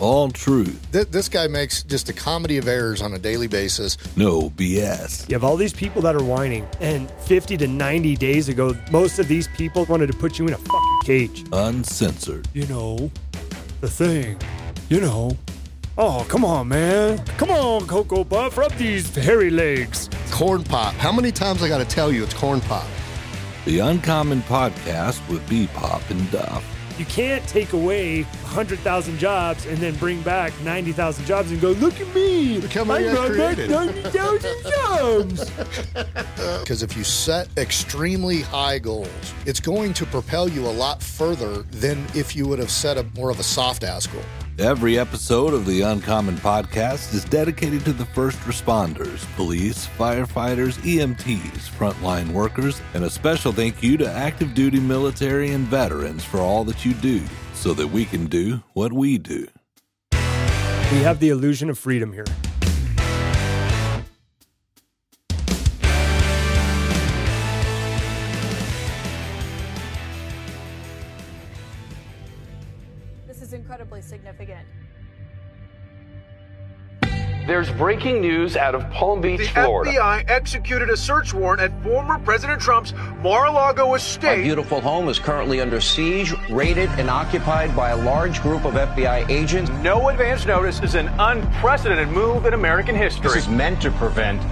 all truth, Th- this guy makes just a comedy of errors on a daily basis. no BS. You have all these people that are whining, and 50 to 90 days ago, most of these people wanted to put you in a fucking cage. Uncensored. You know, the thing. You know. Oh, come on, man. Come on, Cocoa Puff. Rub these hairy legs. Corn pop. How many times I got to tell you it's corn pop? The Uncommon Podcast with B Pop and Duff. You can't take away 100,000 jobs and then bring back 90,000 jobs and go, look at me. Look how many I brought back created." 90,000 jobs. Because if you set extremely high goals, it's going to propel you a lot further than if you would have set a more of a soft ass goal. Every episode of the Uncommon Podcast is dedicated to the first responders, police, firefighters, EMTs, frontline workers, and a special thank you to active duty military and veterans for all that you do so that we can do what we do. we have the illusion of freedom here. Significant. There's breaking news out of Palm Beach, The Florida. FBI executed a search warrant at former President Trump's Mar-a-Lago My estate. beautiful home is currently under siege, raided, and occupied by a large group of FBI agents. No advance notice is an unprecedented move in American history. This is meant to prevent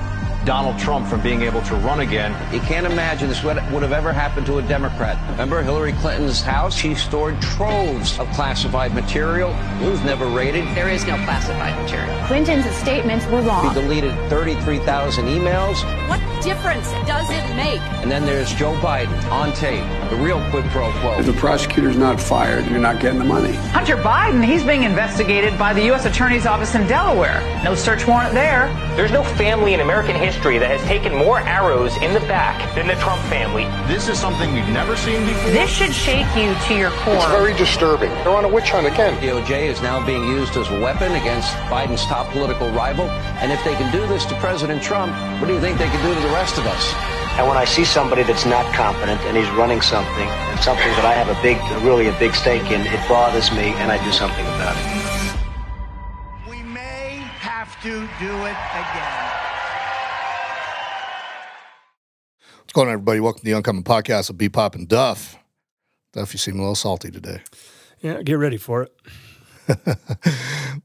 Donald Trump from being able to run again. You can't imagine this would, would have ever happened to a Democrat. Remember Hillary Clinton's house? She stored troves of classified material. It was never raided. There is no classified material. Clinton's statements were wrong. He deleted 33,000 emails. What difference does it make? And then there's Joe Biden on tape, the real quid pro quo. If the prosecutor's not fired, you're not getting the money. Hunter Biden, he's being investigated by the U.S. Attorney's Office in Delaware. No search warrant there. There's no family in American history that has taken more arrows in the back than the Trump family. This is something we've never seen before. This should shake you to your core. It's very disturbing. They're on a witch hunt again. DOJ is now being used as a weapon against Biden's top political rival. And if they can do this to President Trump, what do you think they can do to the rest of us? And when I see somebody that's not competent and he's running something, and something that I have a big, really a big stake in, it bothers me and I do something about it. We may have to do it again. Going on, everybody? Welcome to the Uncommon Podcast of B Pop and Duff. Duff, you seem a little salty today. Yeah, get ready for it.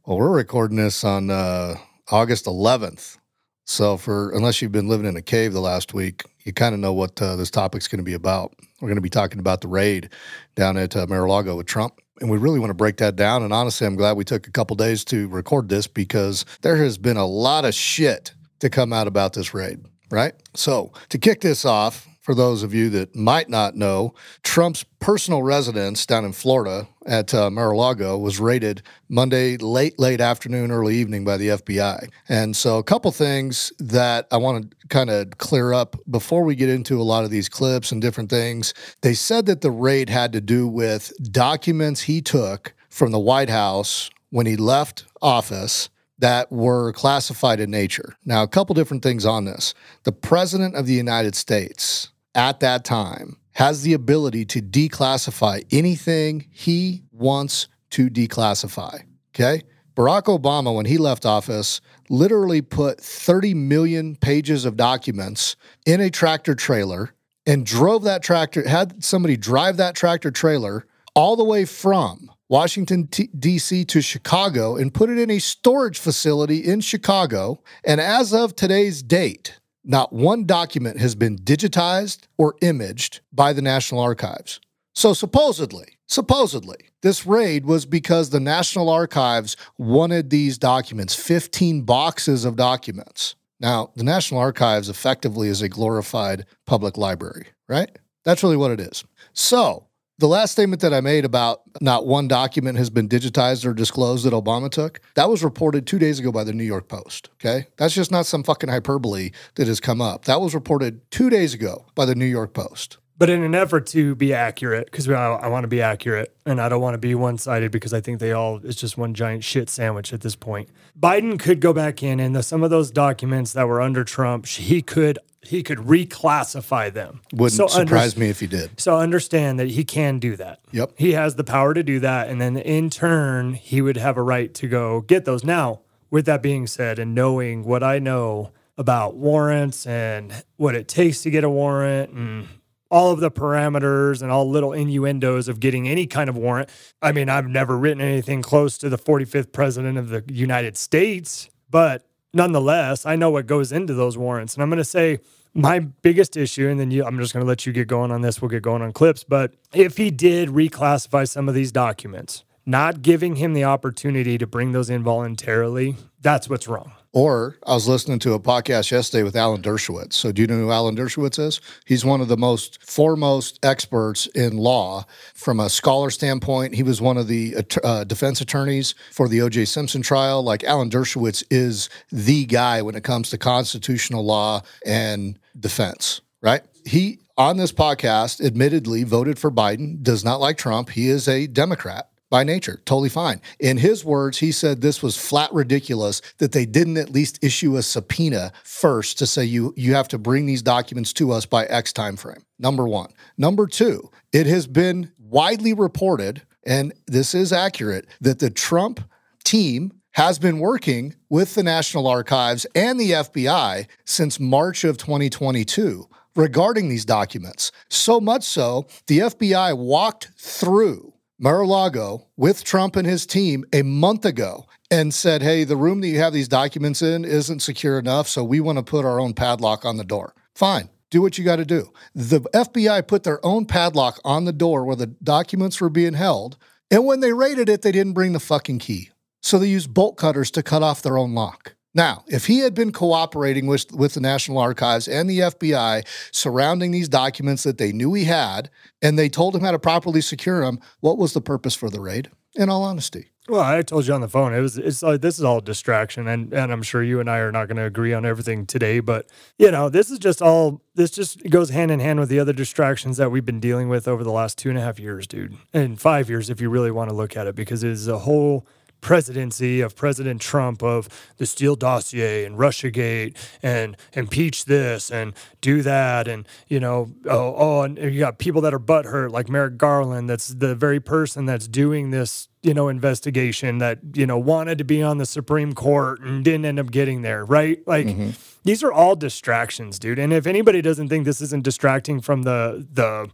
Well, we're recording this on uh, August 11th. So, for unless you've been living in a cave the last week, you kind of know what uh, this topic's going to be about. We're going to be talking about the raid down at uh, Mar-a-Lago with Trump, and we really want to break that down. And honestly, I'm glad we took a couple days to record this because there has been a lot of shit to come out about this raid. Right. So, to kick this off, for those of you that might not know, Trump's personal residence down in Florida at uh, Mar-a-Lago was raided Monday late, late afternoon, early evening by the FBI. And so, a couple things that I want to kind of clear up before we get into a lot of these clips and different things. They said that the raid had to do with documents he took from the White House when he left office that were classified in nature. Now, a couple different things on this. The President of the United States at that time has the ability to declassify anything he wants to declassify. Okay. Barack Obama, when he left office, literally put 30 million pages of documents in a tractor trailer and drove that tractor, had somebody drive that tractor trailer all the way from Washington, D.C. to Chicago and put it in a storage facility in Chicago. And as of today's date, not one document has been digitized or imaged by the National Archives. So supposedly, supposedly, this raid was because the National Archives wanted these documents, 15 boxes of documents. Now, the National Archives effectively is a glorified public library, right? That's really what it is. So, the last statement that I made about not one document has been digitized or disclosed that Obama took, that was reported two days ago by the New York Post. Okay. That's just not some fucking hyperbole that has come up. That was reported two days ago by the New York Post. But in an effort to be accurate, because I, I want to be accurate and I don't want to be one sided because I think they all, it's just one giant shit sandwich at this point. Biden could go back in and the, some of those documents that were under Trump, he could he could reclassify them. Wouldn't So under- surprise me if he did. So understand that he can do that. Yep. He has the power to do that. And then in turn, he would have a right to go get those. Now, with that being said, and knowing what I know about warrants and what it takes to get a warrant and all of the parameters and all little innuendos of getting any kind of warrant. I mean, I've never written anything close to the 45th president of the United States, but nonetheless, I know what goes into those warrants. And I'm going to say my biggest issue, and then you, I'm just going to let you get going on this. We'll get going on clips. But if he did reclassify some of these documents, not giving him the opportunity to bring those in voluntarily, that's what's wrong. Or I was listening to a podcast yesterday with Alan Dershowitz. So, do you know who Alan Dershowitz is? He's one of the most foremost experts in law from a scholar standpoint. He was one of the uh, defense attorneys for the O.J. Simpson trial. Like Alan Dershowitz is the guy when it comes to constitutional law and defense, right? He on this podcast admittedly voted for Biden, does not like Trump. He is a Democrat by nature, totally fine. In his words, he said this was flat ridiculous that they didn't at least issue a subpoena first to say you you have to bring these documents to us by X time frame. Number 1. Number 2, it has been widely reported and this is accurate that the Trump team has been working with the National Archives and the FBI since March of 2022 regarding these documents. So much so, the FBI walked through Mar-a-Lago with Trump and his team a month ago and said, "Hey, the room that you have these documents in isn't secure enough, so we want to put our own padlock on the door." Fine. Do what you got to do. The FBI put their own padlock on the door where the documents were being held, and when they raided it, they didn't bring the fucking key. So they used bolt cutters to cut off their own lock. Now, if he had been cooperating with, with the National Archives and the FBI surrounding these documents that they knew he had, and they told him how to properly secure them, what was the purpose for the raid? In all honesty. Well, I told you on the phone. It was it's like this is all distraction, and and I'm sure you and I are not going to agree on everything today. But you know, this is just all. This just goes hand in hand with the other distractions that we've been dealing with over the last two and a half years, dude, and five years if you really want to look at it, because it is a whole presidency of President Trump of the Steele dossier and Russiagate and impeach this and do that and you know oh oh and you got people that are butthurt like Merrick Garland that's the very person that's doing this you know investigation that you know wanted to be on the Supreme Court and didn't end up getting there right? Like mm-hmm. these are all distractions dude. And if anybody doesn't think this isn't distracting from the the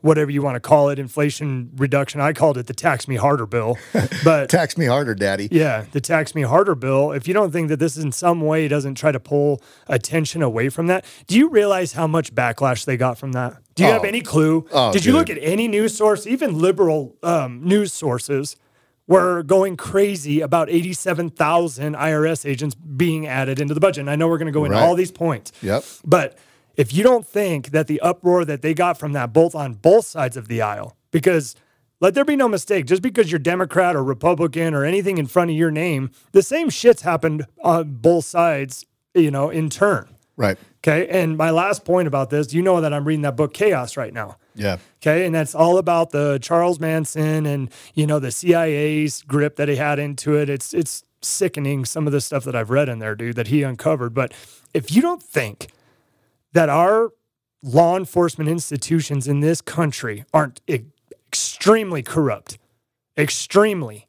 whatever you want to call it, inflation reduction. I called it the tax me harder bill. But tax me harder, daddy. Yeah, the tax me harder bill. If you don't think that this in some way doesn't try to pull attention away from that, do you realize how much backlash they got from that? Do you have Oh. any clue? Oh, Did you look at any news source, even liberal um, news sources? Were going crazy about 87,000 IRS agents being added into the budget. And I know we're going to go into Right. all these points. Yep. But if you don't think that the uproar that they got from that, both on both sides of the aisle, because let there be no mistake, just because you're Democrat or Republican or anything in front of your name, the same shit's happened on both sides, you know, in turn. Right. Okay. And my last point about this, you know that I'm reading that book Chaos right now. Yeah. Okay. And that's all about the Charles Manson and, you know, the CIA's grip that he had into it. It's it's sickening some of the stuff that I've read in there, dude, that he uncovered. But if you don't think that our law enforcement institutions in this country aren't e- extremely corrupt, extremely,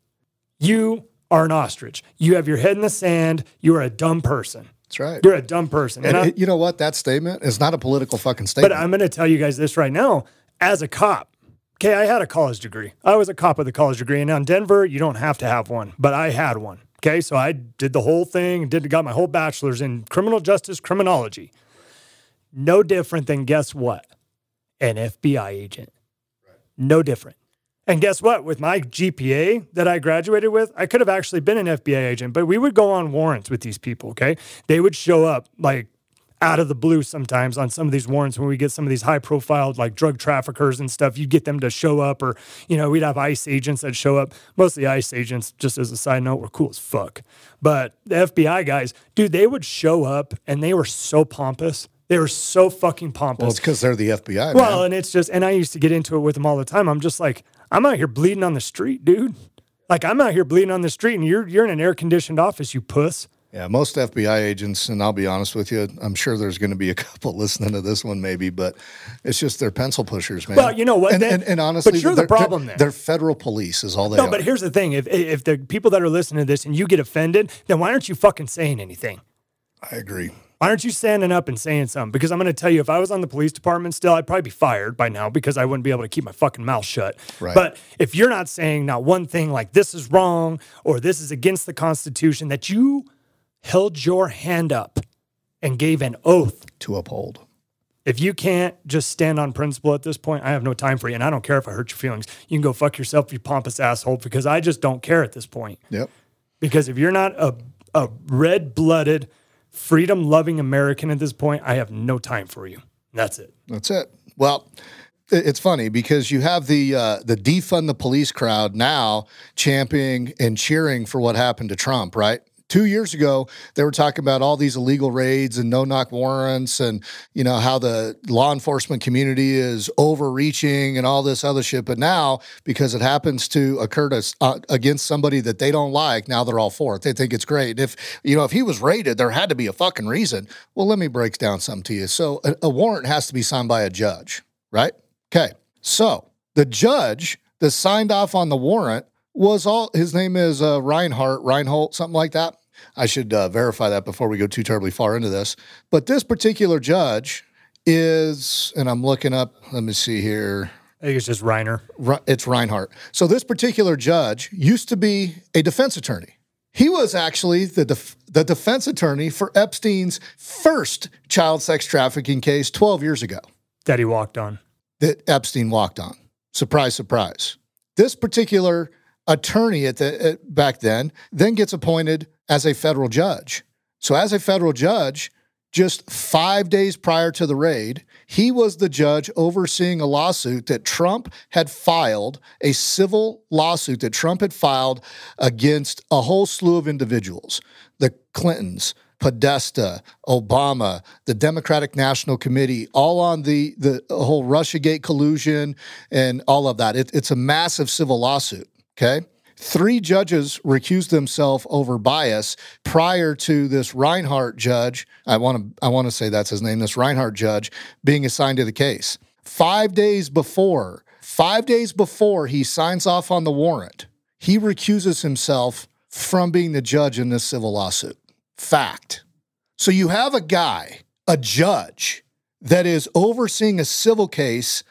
you are an ostrich. You have your head in the sand. You are a dumb person. That's right. You're a dumb person. And I- you know what? That statement is not a political fucking statement. but I'm going to tell you guys this right now. As a cop, okay, I had a college degree. I was a cop with a college degree. And now in Denver, you don't have to have one, but I had one. Okay, so I did the whole thing, did got my whole bachelor's in criminal justice criminology. No different than guess what? An FBI agent. No different. And guess what? With my GPA that I graduated with, I could have actually been an FBI agent, but we would go on warrants with these people, okay? They would show up like out of the blue sometimes on some of these warrants when we get some of these high profile like drug traffickers and stuff. you'd get them to show up, or, you know, we'd have ICE agents that show up. Most of the ICE agents, just as a side note, were cool as fuck. But the FBI guys, dude, they would show up and they were so pompous. They were so fucking pompous. well, it's because they're the FBI. Well, man. and it's just, and I used to get into it with them all the time. I'm just like, I'm out here bleeding on the street, dude. Like I'm out here bleeding on the street, and you're you're in an air conditioned office, you puss. Yeah, most FBI agents, and I'll be honest with you, I'm sure there's going to be a couple listening to this one, maybe, but it's just they're pencil pushers, man. Well, you know what? And, then- and, and honestly, but you're the problem they're, they're federal police, is all they no, are. but here's the thing: if if the people that are listening to this and you get offended, then why aren't you fucking saying anything? I agree. Why aren't you standing up and saying something? Because I'm going to tell you, if I was on the police department still, I'd probably be fired by now because I wouldn't be able to keep my fucking mouth shut. Right. But if you're not saying not one thing like this is wrong or this is against the Constitution, that you held your hand up and gave an oath To uphold. If you can't just stand on principle at this point, I have no time for you. And I don't care if I hurt your feelings. You can go fuck yourself, you pompous asshole, because I just don't care at this point. Yep. Because if you're not a, a red blooded, freedom loving American at this point, I have no time for you. That's it. That's it. Well, it's funny because you have the uh, the defund the police crowd now championing and cheering for what happened to Trump, right? Two years ago, they were talking about all these illegal raids and no knock warrants, and you know how the law enforcement community is overreaching and all this other shit. But now, because it happens to occur to, uh, against somebody that they don't like, now they're all for it. They think it's great. If you know, if he was raided, there had to be a fucking reason. Well, let me break down something to you. So, a, a warrant has to be signed by a judge, right? Okay. So the judge that signed off on the warrant was all. His name is uh, Reinhart, Reinhold, something like that. I should uh, verify that before we go too terribly far into this. But this particular judge is, and I'm looking up. Let me see here. I think it's just Reiner. It's Reinhart. So this particular judge used to be a defense attorney. He was actually the def- the defense attorney for Epstein's first child sex trafficking case 12 years ago that he walked on. that Epstein walked on. Surprise, surprise. This particular attorney at the at, back then then gets appointed as a federal judge. So as a federal judge, just 5 days prior to the raid, he was the judge overseeing a lawsuit that Trump had filed, a civil lawsuit that Trump had filed against a whole slew of individuals. The Clintons, Podesta, Obama, the Democratic National Committee, all on the the whole RussiaGate collusion and all of that. It, it's a massive civil lawsuit. Okay. Three judges recused themselves over bias prior to this Reinhart judge. I want to I want to say that's his name. This Reinhart judge being assigned to the case. Five days before, five days before he signs off on the warrant, he recuses himself from being the judge in this civil lawsuit. Fact. So you have a guy, a judge, that is overseeing a civil case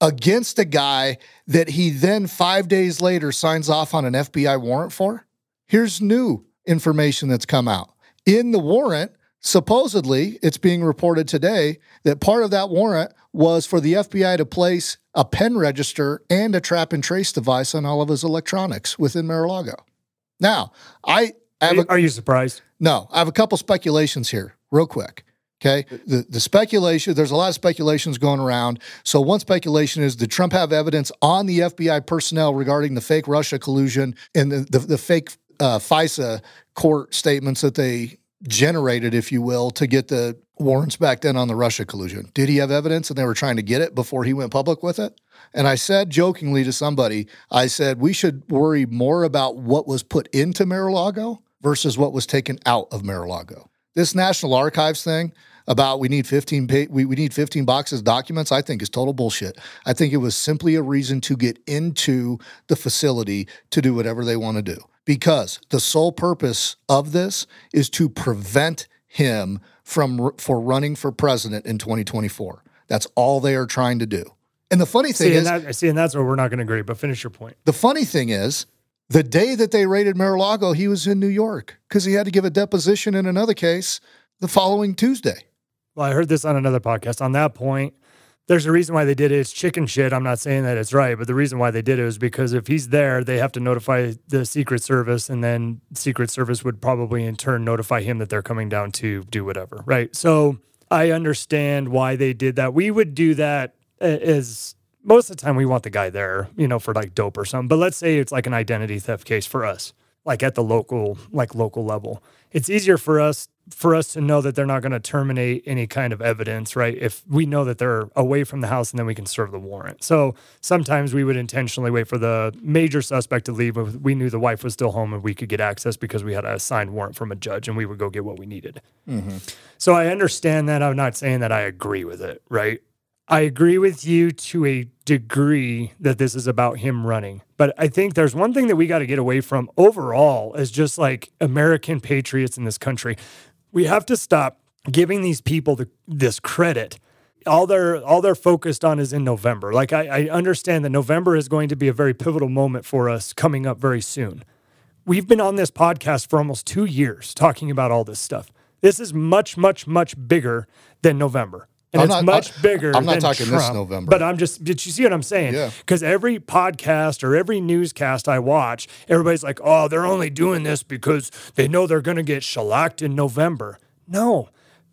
against a guy that he then five days later signs off on an FBI warrant for? Here's new information that's come out. In the warrant, supposedly, it's being reported today that part of that warrant was for the FBI to place a pen register and a trap and trace device on all of his electronics within Mar-a-Lago. Now, I have a, Are you surprised? no, I have a couple speculations here, real quick. Okay. The, the speculation, there's a lot of speculations going around. So, one speculation is did Trump have evidence on the FBI personnel regarding the fake Russia collusion and the, the, the fake uh, FISA court statements that they generated, if you will, to get the warrants back then on the Russia collusion? Did he have evidence and they were trying to get it before he went public with it? And I said jokingly to somebody, I said, we should worry more about what was put into Mar-a-Lago versus what was taken out of Mar-a-Lago. This National Archives thing about we need 15 pa- we, we need 15 boxes of documents, I think is total bullshit. I think it was simply a reason to get into the facility to do whatever they want to do. Because the sole purpose of this is to prevent him from for running for president in 2024. That's all they are trying to do. And the funny thing See, is, that, see, and that's where we're not going to agree. But finish your point. the funny thing is, the day that they raided Mar-a-Lago, he was in New York because he had to give a deposition in another case the following Tuesday. Well, I heard this on another podcast. On that point, there's a reason why they did it. It's chicken shit. I'm not saying that it's right, but the reason why they did it is because if he's there, they have to notify the Secret Service, and then Secret Service would probably in turn notify him that they're coming down to do whatever. Right. So I understand why they did that. We would do that as most of the time we want the guy there, you know, for like dope or something. But let's say it's like an identity theft case for us. like at the local like local level. It's easier for us for us to know that they're not going to terminate any kind of evidence, right? If we know that they're away from the house and then we can serve the warrant. So sometimes we would intentionally wait for the major suspect to leave if we knew the wife was still home and we could get access because we had a signed warrant from a judge and we would go get what we needed. Mm-hmm. So I understand that. I'm not saying that I agree with it, right? I agree with you to a degree that this is about him running. But I think there's one thing that we got to get away from overall as just like American patriots in this country. We have to stop giving these people the, this credit. All they're all they're focused on is in November. Like I, I understand that November is going to be a very pivotal moment for us coming up very soon. We've been on this podcast for almost two years talking about all this stuff. This is much, much, much bigger than November. And I'm it's not- much I- bigger. I'm not than talking this November. But I'm just, did you see what I'm saying? Yeah. Because every podcast or every newscast I watch, everybody's like, oh, they're only doing this because they know they're going to get shellacked in November. No.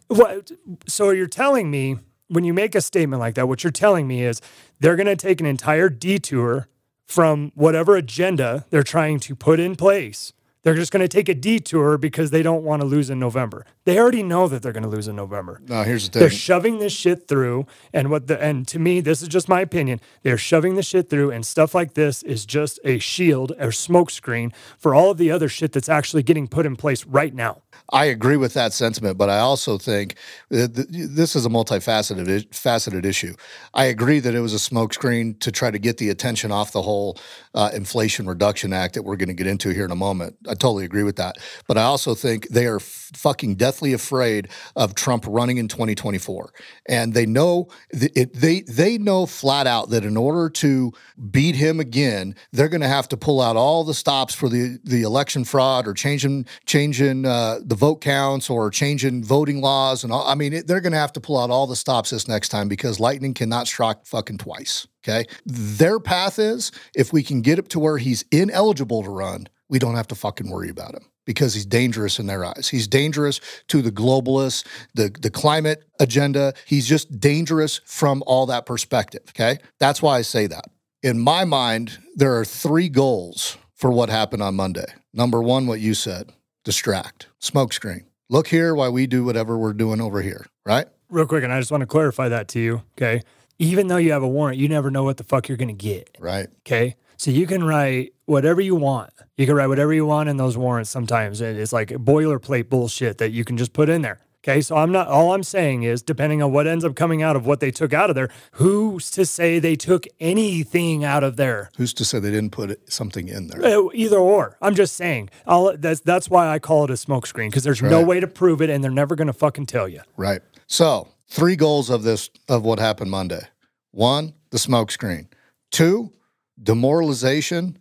What? So you're telling me when you make a statement like that, what you're telling me is they're going to take an entire detour from whatever agenda they're trying to put in place. They're just going to take a detour because they don't want to lose in November. They already know that they're going to lose in November. No, here's the thing. They're shoving this shit through, and what the and to me, this is just my opinion. They're shoving the shit through, and stuff like this is just a shield or smokescreen for all of the other shit that's actually getting put in place right now. I agree with that sentiment, but I also think that th- this is a multifaceted faceted issue. I agree that it was a smokescreen to try to get the attention off the whole uh, Inflation Reduction Act that we're going to get into here in a moment. I totally agree with that, but I also think they are fucking deathly afraid of Trump running in 2024, and they know th- it, they they know flat out that in order to beat him again, they're going to have to pull out all the stops for the the election fraud or changing changing uh, the vote counts or changing voting laws and all. I mean, it, they're going to have to pull out all the stops this next time because lightning cannot strike fucking twice. Okay, their path is if we can get it to where he's ineligible to run, we don't have to fucking worry about him because he's dangerous in their eyes. He's dangerous to the globalists, the, the climate agenda. He's just dangerous from all that perspective. Okay. That's why I say that. In my mind, there are three goals for what happened on Monday. Number one, what you said distract, smokescreen. Look here while we do whatever we're doing over here, right? Real quick, and I just want to clarify that to you. Okay. Even though you have a warrant, you never know what the fuck you're going to get. Right. Okay. So you can write whatever you want. You can write whatever you want in those warrants sometimes. It's like boilerplate bullshit that you can just put in there. Okay. So I'm not, all I'm saying is, depending on what ends up coming out of what they took out of there, who's to say they took anything out of there? Who's to say they didn't put something in there? Uh, Either or. I'm just saying. I'll, that's that's why I call it a smokescreen because there's no way to prove it, and they're never going to fucking tell you. Right. So, three goals of this of what happened Monday. One, the smokescreen. Two, demoralization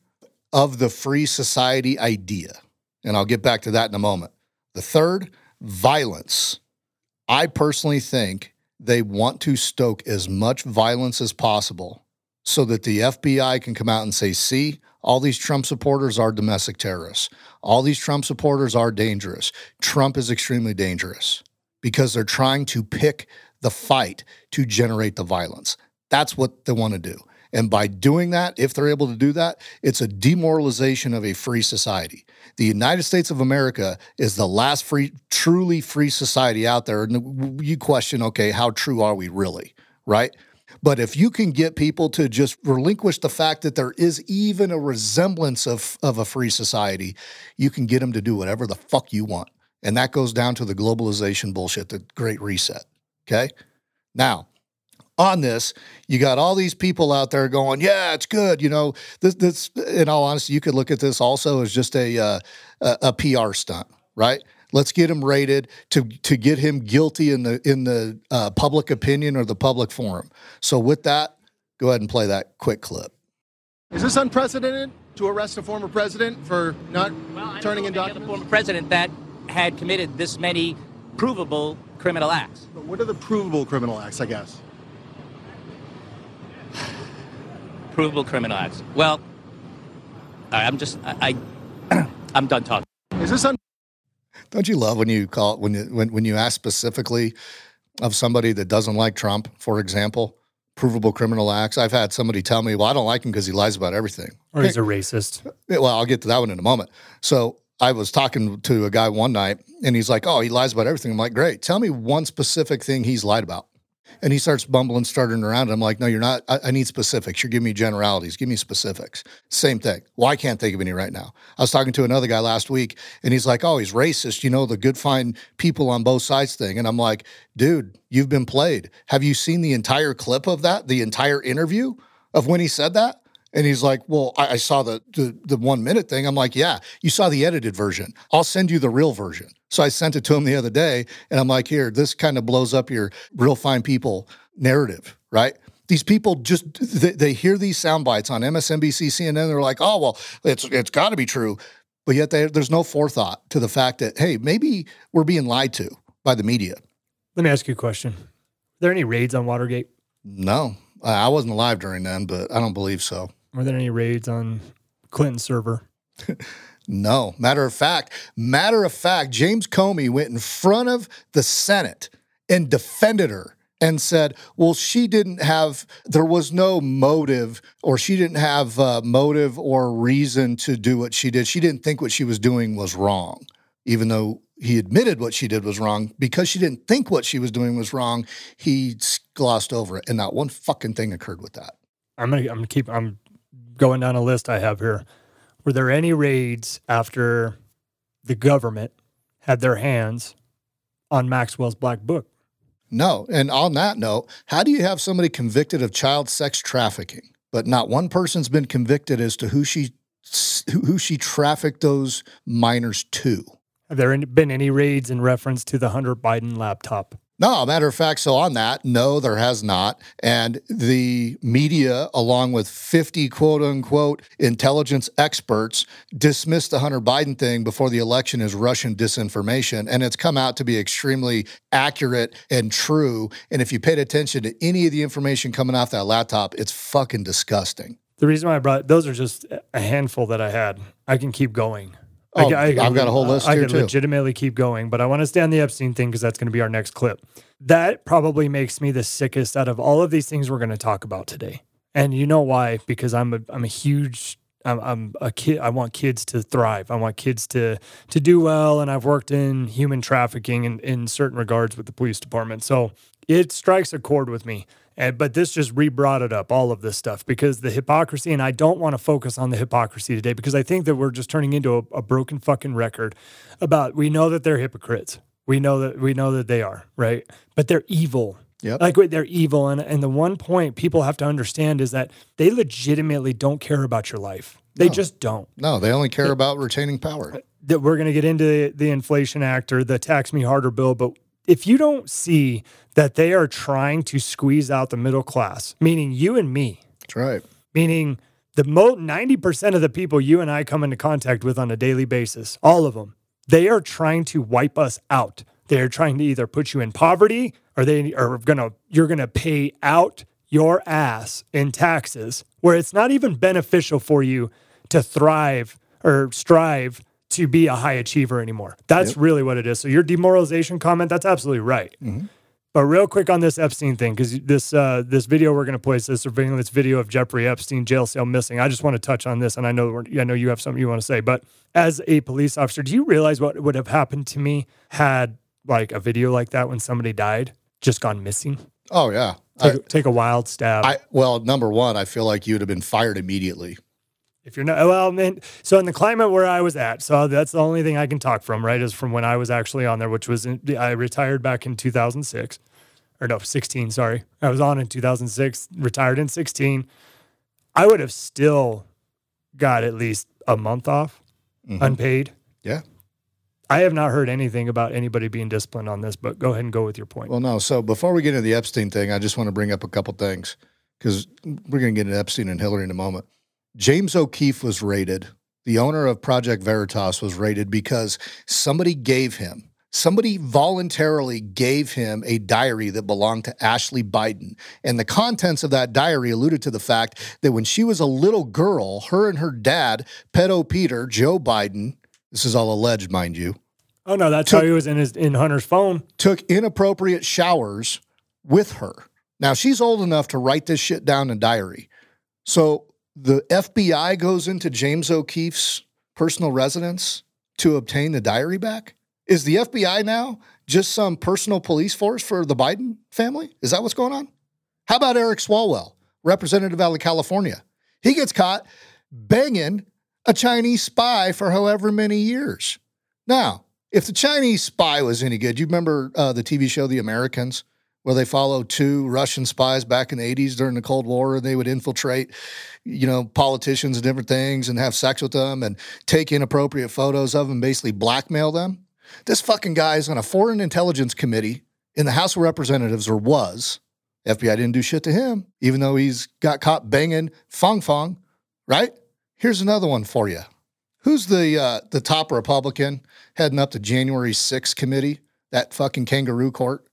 of the free society idea. And I'll get back to that in a moment. The third, violence. I personally think they want to stoke as much violence as possible so that the FBI can come out and say, see, all these Trump supporters are domestic terrorists. All these Trump supporters are dangerous. Trump is extremely dangerous because they're trying to pick the fight to generate the violence. That's what they want to do. And by doing that, if they're able to do that, it's a demoralization of a free society. The United States of America is the last free, truly free society out there. And you question, okay, how true are we really? Right? But if you can get people to just relinquish the fact that there is even a resemblance of, of a free society, you can get them to do whatever the fuck you want. And that goes down to the globalization bullshit, the great reset. Okay. Now, on this, you got all these people out there going, "Yeah, it's good." You know, this, this. In all honesty, you could look at this also as just a uh, a, a PR stunt, right? Let's get him rated to to get him guilty in the in the uh, public opinion or the public forum. So, with that, go ahead and play that quick clip. Is this unprecedented to arrest a former president for not turning in documents? former president that had committed this many provable criminal acts. But what are the provable criminal acts, I guess? Provable criminal acts. Well, I- I'm just I, I I'm done talking. Is this un- Don't you love when you call when you when when you ask specifically of somebody that doesn't like Trump, for example, provable criminal acts? I've had somebody tell me, "Well, I don't like him because he lies about everything." Or he's a racist. Well, I'll get to that one in a moment. So I was talking to a guy one night and he's like, Oh, he lies about everything. I'm like, Great. Tell me one specific thing he's lied about. And he starts bumbling, starting around. I'm like, no, you're not. I, I, need specifics. You're giving me generalities. Give me specifics. Same thing. Well, I can't think of any right now. I was talking to another guy last week, and he's like, oh, he's racist. You know, the good, fine people on both sides thing. And I'm like, dude, you've been played. Have you seen the entire clip of that? The entire interview of when he said that? And he's like, Well, I, I saw the, the, the one minute thing. I'm like, Yeah, you saw the edited version. I'll send you the real version. So I sent it to him the other day, and I'm like, Here, this kind of blows up your real fine people narrative, right? These people just they, they hear these sound bites on MSNBC, CNN. They're like, Oh, well, it's it's got to be true, but yet they, there's no forethought to the fact that hey, maybe we're being lied to by the media. Let me ask you a question: Are there any raids on Watergate? No, I wasn't alive during then, but I don't believe so. Were there any raids on Clinton's server? no. Matter of fact, matter of fact, James Comey went in front of the Senate and defended her and said, well, she didn't have, there was no motive, or she didn't have uh, motive or reason to do what she did. She didn't think what she was doing was wrong, even though he admitted what she did was wrong. Because she didn't think what she was doing was wrong, he glossed over it. And not one fucking thing occurred with that. I'm gonna, I'm gonna keep, I'm going down a list I have here. Were there any raids after the government had their hands on Maxwell's black book? No. And on that note, how do you have somebody convicted of child sex trafficking, but not one person's been convicted as to who she who she trafficked those minors to? Have there been any raids in reference to the Hunter Biden laptop? No, matter of fact, so on that, no, there has not. And the media, along with 50 quote unquote intelligence experts, dismissed the Hunter Biden thing before the election as Russian disinformation. And it's come out to be extremely accurate and true. And if you paid attention to any of the information coming off that laptop, it's fucking disgusting. The reason why I brought those are just a handful that I had. I can keep going. Oh, I, have got a whole list I here can too. legitimately keep going, but I want to stay on the Epstein thing because that's going to be our next clip. That probably makes me the sickest out of all of these things we're going to talk about today. And you know why? Because I'm a I'm a huge I'm, I'm a kid. I want kids to thrive. I want kids to to do well. And I've worked in human trafficking in, in certain regards with the police department. So it strikes a chord with me. And, but this just re-brought it up, all of this stuff, because the hypocrisy, and I don't want to focus on the hypocrisy today because I think that we're just turning into a, a broken fucking record about we know that they're hypocrites. We know that we know that they are, right? But they're evil. Yep. Like they're evil. And, and the one point people have to understand is that they legitimately don't care about your life. They No. just don't. No, they only care about retaining power. That we're going to get into the, the Inflation Act or the Tax Me Harder bill, but if you don't see that they are trying to squeeze out the middle class, meaning you and me, That's right. meaning the mo 90% of the people you and I come into contact with on a daily basis, all of them, they are trying to wipe us out. They're trying to either put you in poverty or they are gonna you're gonna pay out your ass in taxes where it's not even beneficial for you to thrive or strive to be a high achiever anymore. That's really what it is. So your demoralization comment, that's absolutely right. But real quick on this Epstein thing, because this uh, this video we're going to play is this surveillance video of Jeffrey Epstein jail cell missing. I just want to touch on this, and I know we're- I know you have something you want to say. But as a police officer, do you realize what would have happened to me had like a video like that when somebody died just gone missing? Oh yeah. Take, a- take a wild stab. I well, number one, I feel like you'd have been fired immediately. If you're not well man so in the climate where i was at so that's the only thing i can talk from right is from when i was actually on there which was in, i retired back in 2006 or no 16 sorry i was on in 2006 retired in 16 i would have still got at least a month off Mhm. unpaid Yeah. i have not heard anything about anybody being disciplined on this but go ahead and go with your point Well, no. So before we get into the Epstein thing, I just want to bring up a couple things because we're going to get into Epstein and Hillary in a moment. James O'Keefe was raided. The owner of Project Veritas was raided because somebody gave him, somebody voluntarily gave him a diary that belonged to Ashley Biden. And the contents of that diary alluded to the fact that when she was a little girl, her and her dad, pedo Peter, Joe Biden, this is all alleged, mind you, oh no that's how he was in his in hunter's phone took inappropriate showers with her. Now she's old enough to write this shit down in a diary. So The FBI goes into James O'Keefe's personal residence to obtain the diary back? Is the FBI now just some personal police force for the Biden family? Is that what's going on? How about Eric Swalwell, representative out of California? He gets caught banging a Chinese spy for however many years. Now, if the Chinese spy was any good, you remember uh, the TV show The Americans, where they followed two Russian spies back in the 80s during the Cold War, and they would infiltrate, you know, politicians and different things and have sex with them and take inappropriate photos of them, basically blackmail them. This fucking guy is on a foreign intelligence committee in the House of Representatives, or was. FBI didn't do shit to him, even though he's got caught banging Fong Fong, right? Here's another one for you. Who's the uh, the top Republican heading up the January 6th committee? That fucking kangaroo court.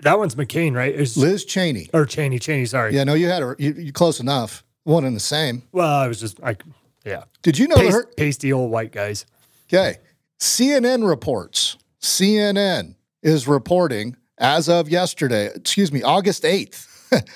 That one's McCain, right? Is Liz Cheney. or Cheney? Cheney, sorry. Yeah, no, you had her. You, you close enough. One and the same. Well, I was just like, yeah. Did you know Paste- her? pasty old white guys? Okay. CNN reports. CNN is reporting as of yesterday, excuse me, August 8th.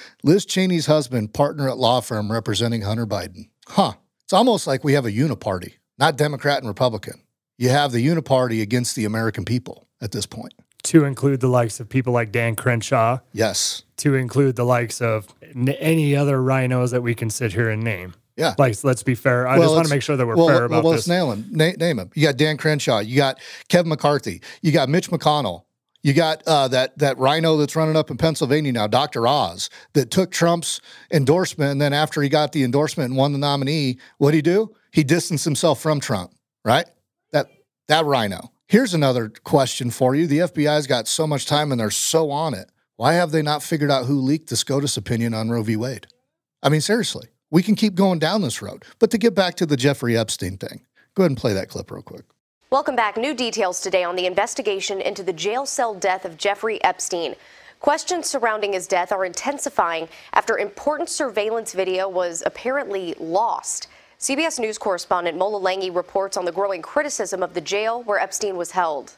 Liz Cheney's husband, partner at law firm representing Hunter Biden. Huh. It's almost like we have a uniparty, not Democrat and Republican. You have the uniparty against the American people at this point. To include the likes of people like Dan Crenshaw. Yes. To include the likes of n- any other RINOs that we can sit here and name. Yeah. Like, let's be fair. I just want to make sure that we're well, fair well, about well, this. Let's nail them. Na- name him. You got Dan Crenshaw. You got Kevin McCarthy. You got Mitch McConnell. You got uh, that that RINO that's running up in Pennsylvania now, Dr. Oz, that took Trump's endorsement, and then after he got the endorsement and won the nominee, what would he do? He distanced himself from Trump. Right? That that RINO. Here's another question for you. The FBI's got so much time and they're so on it. Why have they not figured out who leaked the SCOTUS opinion on Roe v. Wade? I mean, seriously, we can keep going down this road. But to get back to the Jeffrey Epstein thing, go ahead and play that clip real quick. Welcome back. New details today on the investigation into the jail cell death of Jeffrey Epstein. Questions surrounding his death are intensifying after important surveillance video was apparently lost. CBS News correspondent Mola Lenghi reports on the growing criticism of the jail where Epstein was held.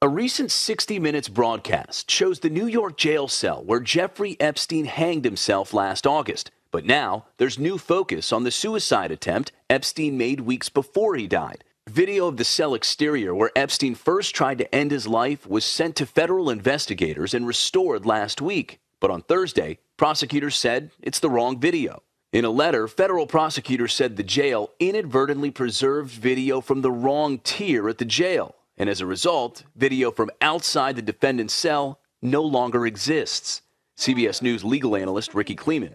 A recent 60 Minutes broadcast shows the New York jail cell where Jeffrey Epstein hanged himself last August. But now there's new focus on the suicide attempt Epstein made weeks before he died. Video of the cell exterior where Epstein first tried to end his life was sent to federal investigators and restored last week. But on Thursday, prosecutors said it's the wrong video. In a letter, federal prosecutors said the jail inadvertently preserved video from the wrong tier at the jail. And as a result, video from outside the defendant's cell no longer exists. CBS News legal analyst Rikki Klieman.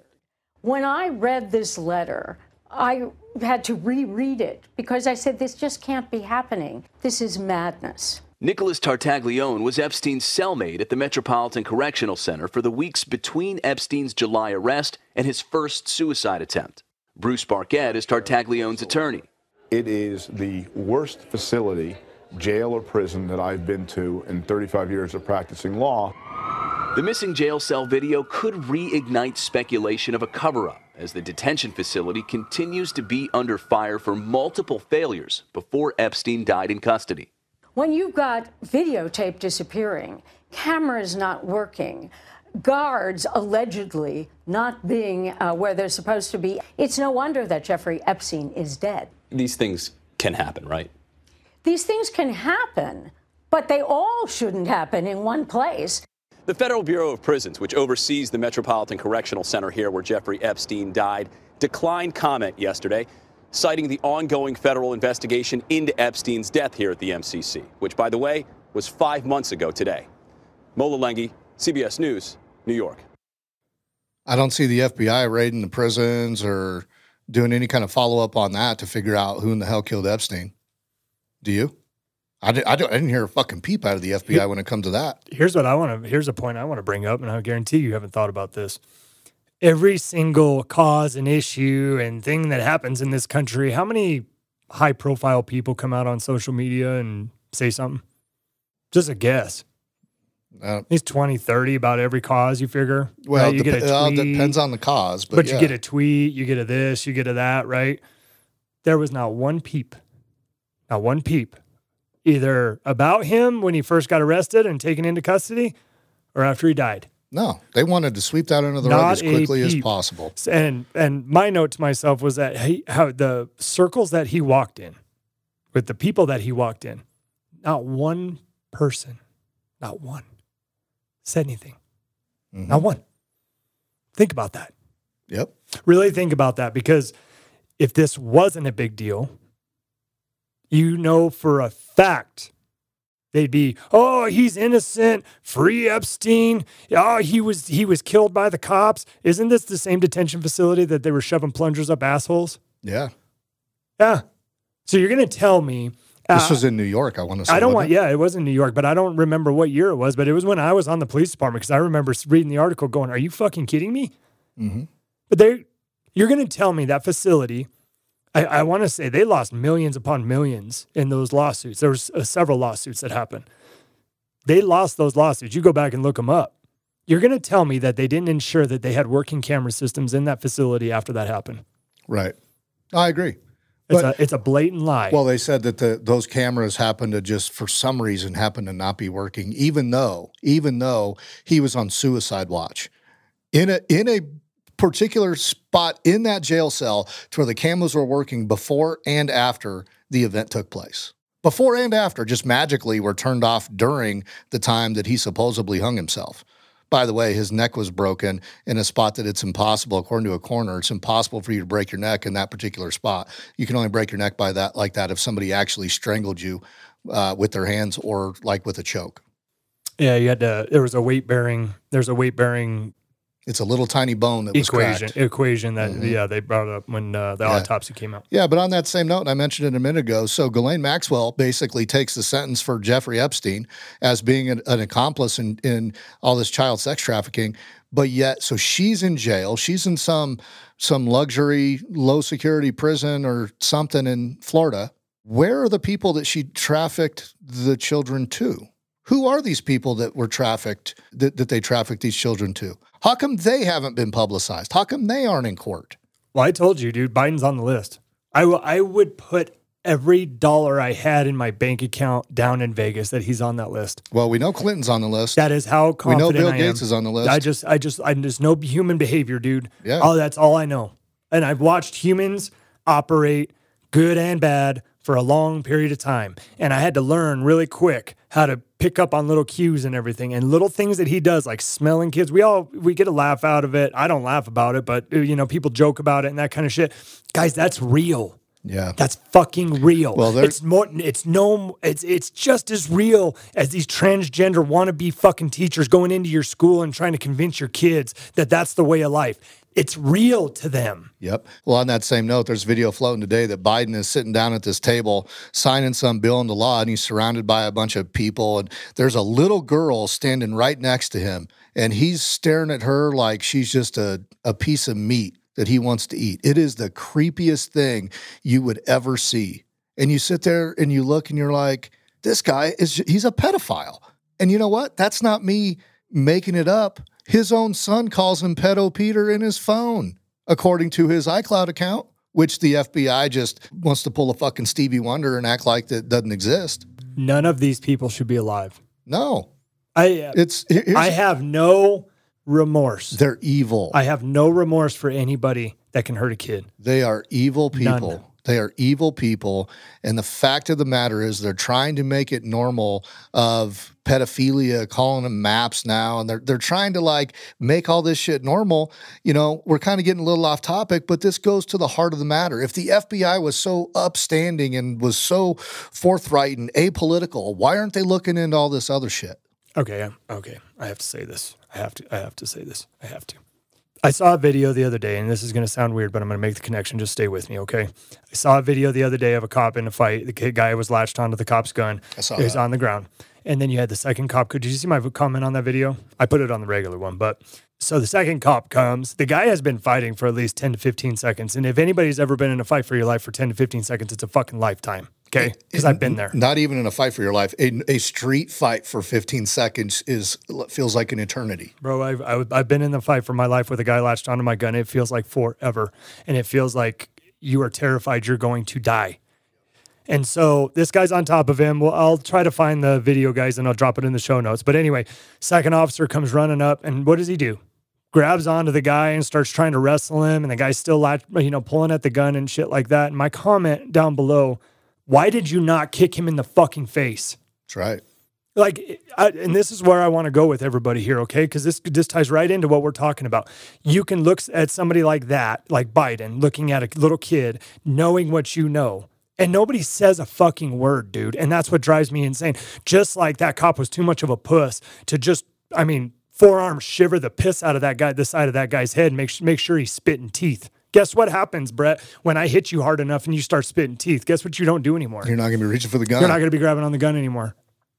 When I read this letter, I had to reread it because I said, this just can't be happening. This is madness. Nicholas Tartaglione was Epstein's cellmate at the Metropolitan Correctional Center for the weeks between Epstein's July arrest and his first suicide attempt. Bruce Barket is Tartaglione's attorney. It is the worst facility, jail or prison, that I've been to in 35 years of practicing law. The missing jail cell video could reignite speculation of a cover up as the detention facility continues to be under fire for multiple failures before Epstein died in custody. When you've got videotape disappearing, cameras not working, guards allegedly not being uh, where they're supposed to be, it's no wonder that Jeffrey Epstein is dead. These things can happen, right? These things can happen, but they all shouldn't happen in one place. The Federal Bureau of Prisons, which oversees the Metropolitan Correctional Center here where Jeffrey Epstein died, declined comment yesterday, citing the ongoing federal investigation into Epstein's death here at the MCC, which, by the way, was five months ago today. Mola Lenghi, CBS News, New York. I don't see the FBI raiding the prisons or doing any kind of follow up on that to figure out who in the hell killed Epstein. Do you? I, did, I, don't, I didn't hear a fucking peep out of the FBI when it comes to that. Here's what I want to. Here's a point I want to bring up, and I guarantee you haven't thought about this. Every single cause and issue and thing that happens in this country, how many high profile people come out on social media and say something? Just a guess. Uh, He's 20, 30 about every cause you figure. Well, right? you dep- get a tweet, well, depends on the cause, but, but yeah. you get a tweet, you get a this, you get a that, right? There was not one peep, not one peep, either about him when he first got arrested and taken into custody, or after he died. No, they wanted to sweep that under the rug as quickly as possible. And and my note to myself was that he, how the circles that he walked in, with the people that he walked in, not one person, not one, said anything. Mm-hmm. Not one. Think about that. Yep. Really think about that because if this wasn't a big deal, you know for a fact they'd be, oh, he's innocent, free Epstein. Oh, he was he was killed by the cops. Isn't this the same detention facility that they were shoving plungers up assholes? Yeah. Yeah. So you're gonna tell me This uh, was in New York, I want to say. I don't want, yeah, it was in New York, but I don't remember what year it was. But it was when I was on the police department because I remember reading the article going, Are you fucking kidding me? Mm-hmm. But they, you're going to tell me that facility, I, I want to say they lost millions upon millions in those lawsuits. There was uh, several lawsuits that happened. They lost those lawsuits. You go back and look them up. You're going to tell me that they didn't ensure that they had working camera systems in that facility after that happened. Right. I agree. It's, But- a, it's a blatant lie. Well, they said that the those cameras happened to just for some reason happen to not be working, even though even though he was on suicide watch in a in a particular spot in that jail cell to where the cameras were working before and after the event took place. Before and after, just magically were turned off during the time that he supposedly hung himself. By the way, his neck was broken in a spot that it's impossible, according to a coroner, it's impossible for you to break your neck in that particular spot. You can only break your neck by that, like that, if somebody actually strangled you uh, with their hands or like with a choke. yeah, you had to, there was a weight bearing, there's a weight bearing It's a little tiny bone that was equation, cracked. equation that, Mhm. yeah, they brought up when uh, the Yeah. autopsy came out. Yeah, but on that same note, and I mentioned it a minute ago. So Ghislaine Maxwell basically takes the sentence for Jeffrey Epstein as being an, an accomplice in, in all this child sex trafficking, but yet, so she's in jail. She's in some some luxury, low security prison or something in Florida. Where are the people that she trafficked the children to? Who are these people that were trafficked that, that they trafficked these children to? How come they haven't been publicized? How come they aren't in court? Well, I told you, dude, Biden's on the list. I I would put every dollar I had in my bank account down in Vegas that he's on that list. Well, we know Clinton's on the list. That is how We know Bill I am. Gates is on the list. I just, I just, I just know human behavior, dude. Yeah. Oh, that's all I know. And I've watched humans operate, good and bad, for a long period of time. And I had to learn really quick how to pick up on little cues and everything and little things that he does, like smelling kids. We all we get a laugh out of it. I don't laugh about it, but uh, you know, people joke about it and that kind of shit. Guys, that's real. Yeah. That's fucking real. Well, it's more. It's no. It's it's just as real as these transgender wannabe fucking teachers going into your school and trying to convince your kids that that's the way of life. It's real to them. Yep. Well, on that same note, there's video floating today that Biden is sitting down at this table signing some bill into law, and he's surrounded by a bunch of people. And there's a little girl standing right next to him, and he's staring at her like she's just a, a piece of meat that he wants to eat. It is the creepiest thing you would ever see. And you sit there and you look and you're like, this guy is, he's a pedophile. And you know what? That's not me making it up. His own son calls him pedo Peter in his phone, according to his iCloud account, which the FBI just wants to pull a fucking Stevie Wonder and act like that doesn't exist. None of these people should be alive. No, I. uh, it's I have no remorse. they're evil. I have no remorse for anybody that can hurt a kid. They are evil None. They are evil people. And the fact of the matter is they're trying to make it normal of pedophilia, calling them maps now. And they're they're trying to like make all this shit normal. You know, we're kind of getting a little off topic, but this goes to the heart of the matter. If the FBI was so upstanding and was so forthright and apolitical, why aren't they looking into all this other shit? Okay, okay. I have to say this. I have to. I have to say this. I have to. I saw a video the other day, and this is going to sound weird, but I'm going to make the connection. Just stay with me, okay? I saw a video the other day of a cop in a fight. The kid guy was latched onto the cop's gun. I saw He was that. on the ground, and then you had the second cop. Could you see my comment on that video? I put it on the regular one, but so the second cop comes. The guy has been fighting for at least 10 to 15 seconds, and if anybody's ever been in a fight for your life for 10 to 15 seconds, it's a fucking lifetime. Okay, because I've been there. Not even in a fight for your life. A, a street fight for 15 seconds is feels like an eternity. Bro, I've, I've, I've been in the fight for my life with a guy latched onto my gun. It feels like forever. And it feels like you are terrified you're going to die. And so this guy's on top of him. Well, I'll try to find the video, guys, and I'll drop it in the show notes. But anyway, second officer comes running up, and what does he do? Grabs onto the guy and starts trying to wrestle him, and the guy's still, you know, pulling at the gun and shit like that. And my comment down below: Why did you not kick him in the fucking face? That's right. Like, I, and this is where I want to go with everybody here, okay? Because this this ties right into what we're talking about. You can look at somebody like that, like Biden, looking at a little kid, knowing what you know, and nobody says a fucking word, dude. And that's what drives me insane. Just like that cop was too much of a puss to just, I mean, forearm shiver the piss out of that guy, the side of that guy's head, make make sure he's spitting teeth. Guess what happens, Brett, when I hit you hard enough and you start spitting teeth? Guess what you don't do anymore? You're not going to be reaching for the gun. You're not going to be grabbing on the gun anymore,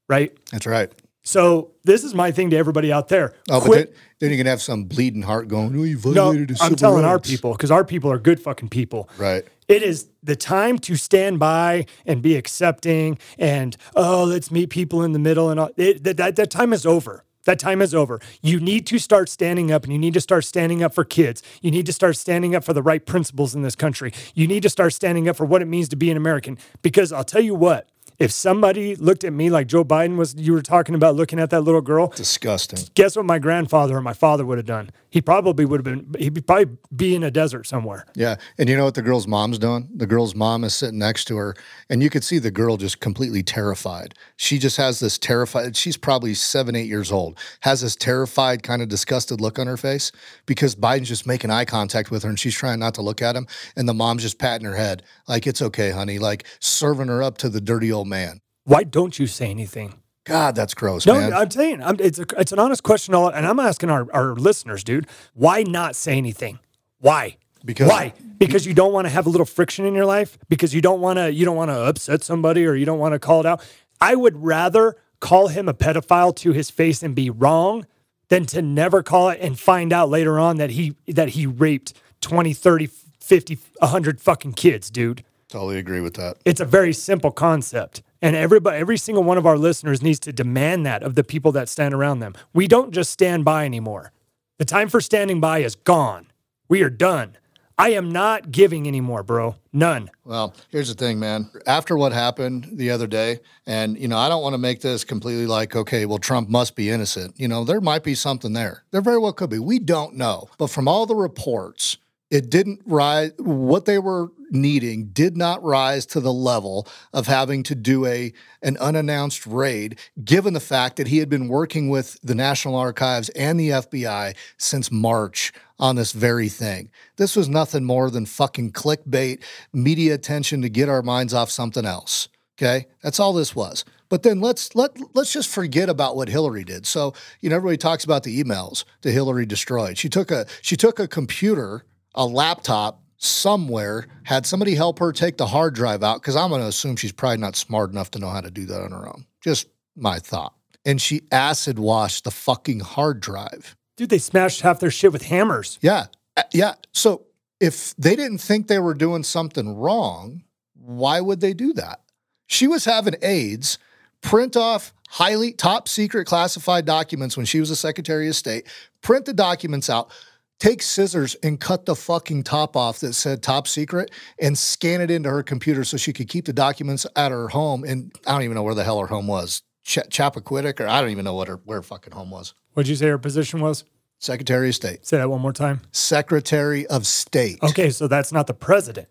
right? That's right. So this is my thing to everybody out there. Oh, but Quit. then, then you're going to have some bleeding heart going, oh, you no, violated his I'm telling our people because our people are good fucking people. Right. It is the time to stand by and be accepting and oh, let's meet people in the middle and all. It, that, that that time is over. That time is over. You need to start standing up and you need to start standing up for kids. You need to start standing up for the right principles in this country. You need to start standing up for what it means to be an American. Because I'll tell you what, if somebody looked at me like Joe Biden was, you were talking about looking at that little girl, disgusting. Guess what my grandfather or my father would have done? He probably would have been, he'd probably be in a desert somewhere. Yeah. And you know what the girl's mom's doing? The girl's mom is sitting next to her, and you could see the girl just completely terrified. She just has this terrified, she's probably seven, eight years old, has this terrified, kind of disgusted look on her face because Biden's just making eye contact with her and she's trying not to look at him. And the mom's just patting her head, like, it's okay, honey, like serving her up to the dirty old man. Why don't you say anything? God, that's gross, No, man. I'm saying I'm, it's a, it's an honest question, all, and I'm asking our, our listeners, dude. Why not say anything? Why? Because why? Because you don't want to have a little friction in your life. Because you don't want to you don't want to upset somebody or you don't want to call it out. I would rather call him a pedophile to his face and be wrong than to never call it and find out later on that he that he raped 20, 30, 50, 100 fucking kids, dude. Totally agree with that. It's a very simple concept. And everybody, every single one of our listeners needs to demand that of the people that stand around them. We don't just stand by anymore. The time for standing by is gone. We are done. I am not giving anymore, bro. None. Well, here's the thing, man. After what happened the other day, and you know, I don't want to make this completely like, okay, well, Trump must be innocent. You know, there might be something there. There very well could be. We don't know. But from all the reports, it didn't rise what they were needing did not rise to the level of having to do a an unannounced raid given the fact that he had been working with the National Archives and the FBI since March on this very thing. This was nothing more than fucking clickbait, media attention to get our minds off something else. Okay? That's all this was. But then let's let let's just forget about what Hillary did. So, you know, everybody talks about the emails that Hillary destroyed. She took a she took a computer, a laptop somewhere, had somebody help her take the hard drive out, because I'm gonna assume she's probably not smart enough to know how to do that on her own. Just my thought. And she acid washed the fucking hard drive. Dude, they smashed half their shit with hammers. Yeah. Yeah. So if they didn't think they were doing something wrong, why would they do that? She was having aides, print off highly top secret classified documents when she was a Secretary of State, print the documents out, take scissors and cut the fucking top off that said top secret and scan it into her computer so she could keep the documents at her home. And I don't even know where the hell her home was. Ch- Chappaquiddick, or I don't even know what her where her fucking home was. What'd you say her position was? Secretary of State. Say that one more time. Secretary of State. Okay, so that's not the president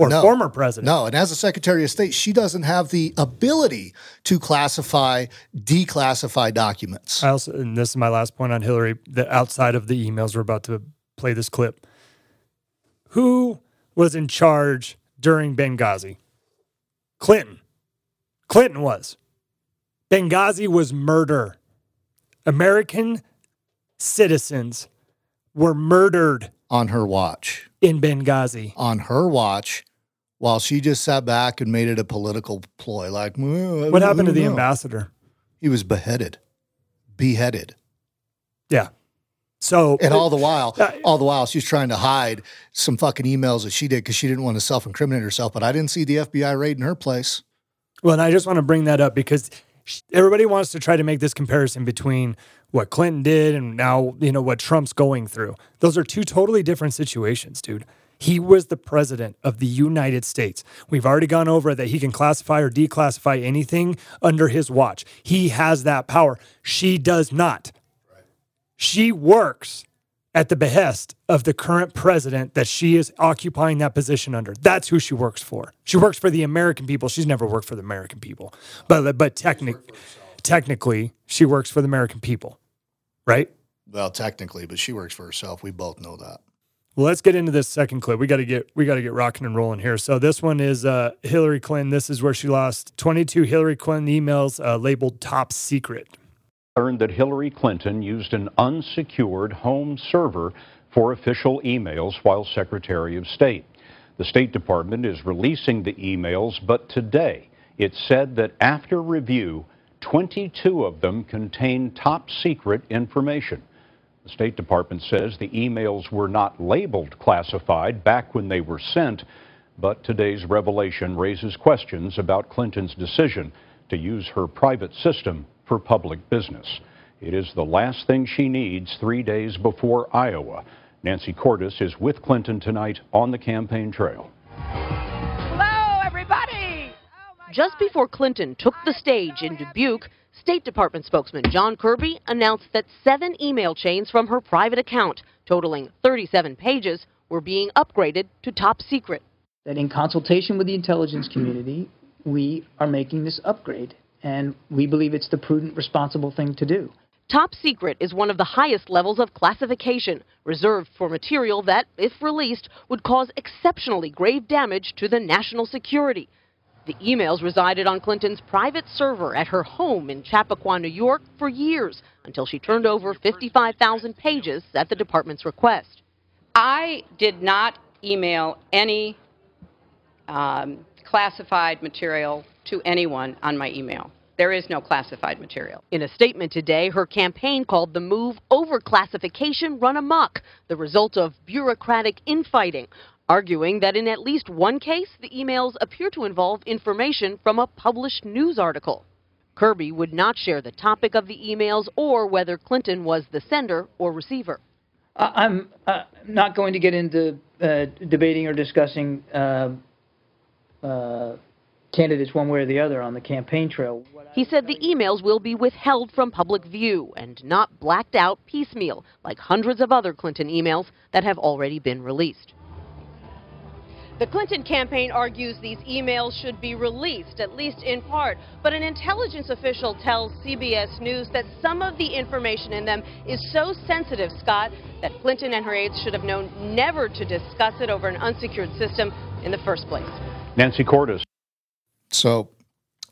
or No. former president. No, and as a Secretary of State, she doesn't have the ability to classify, declassify documents. I also, and this is my last point on Hillary, that outside of the emails, we're about to play this clip. Who was in charge during Benghazi? Clinton. Clinton was. Benghazi was murder. American citizens were murdered on her watch. in Benghazi. On her watch, while she just sat back and made it a political ploy. Like, "Well, What happened to the know." ambassador? He was beheaded. Beheaded. Yeah. So And all the while, Uh, all the while, she's trying to hide some fucking emails that she did because she didn't want to self-incriminate herself. But I didn't see the FBI raid in her place. Well, and I just want to bring that up because everybody wants to try to make this comparison between what Clinton did and now, you know, what Trump's going through. Those are two totally different situations, dude. He was the president of the United States. We've already gone over that he can classify or declassify anything under his watch. He has that power. She does not. She works at the behest of the current president that she is occupying that position under. That's who she works for. She works for the American people. She's never worked for the American people. But but technic, technically, she works for the American people. Right? Well, technically, but she works for herself. We both know that. Well, let's get into this second clip. We got to get we got to get rocking and rolling here. So this one is uh, Hillary Clinton. This is where she lost 22 Hillary Clinton emails uh, labeled top secret. Learned that Hillary Clinton used an unsecured home server for official emails while Secretary of State. The State Department is releasing the emails, but today it said that after review, 22 of them contain top secret information. The State Department says the emails were not labeled classified back when they were sent, but today's revelation raises questions about Clinton's decision to use her private system for public business. It is the last thing she needs three days before Iowa. Nancy Cordes is with Clinton tonight on the campaign trail. Hello, everybody! Just before Clinton took the stage in Dubuque, State Department spokesman John Kirby announced that seven email chains from her private account, totaling 37 pages, were being upgraded to top secret. That in consultation with the intelligence community, we are making this upgrade, and we believe it's the prudent, responsible thing to do. Top secret is one of the highest levels of classification, reserved for material that, if released, would cause exceptionally grave damage to the national security. The emails resided on Clinton's private server at her home in Chappaqua, New York for years until she turned over 55,000 pages at the department's request. I did not email any um, classified material to anyone on my email. There is no classified material. In a statement today, her campaign called the move overclassification run amok, the result of bureaucratic infighting, arguing that in at least one case, the emails appear to involve information from a published news article. Kirby would not share the topic of the emails or whether Clinton was the sender or receiver. Uh, I'm uh, not going to get into uh, debating or discussing uh, uh, candidates one way or the other on the campaign trail. He said the emails will be withheld from public view and not blacked out piecemeal, like hundreds of other Clinton emails that have already been released. The Clinton campaign argues these emails should be released, at least in part, but an intelligence official tells CBS News that some of the information in them is so sensitive, Scott, that Clinton and her aides should have known never to discuss it over an unsecured system in the first place. Nancy Cordes. So,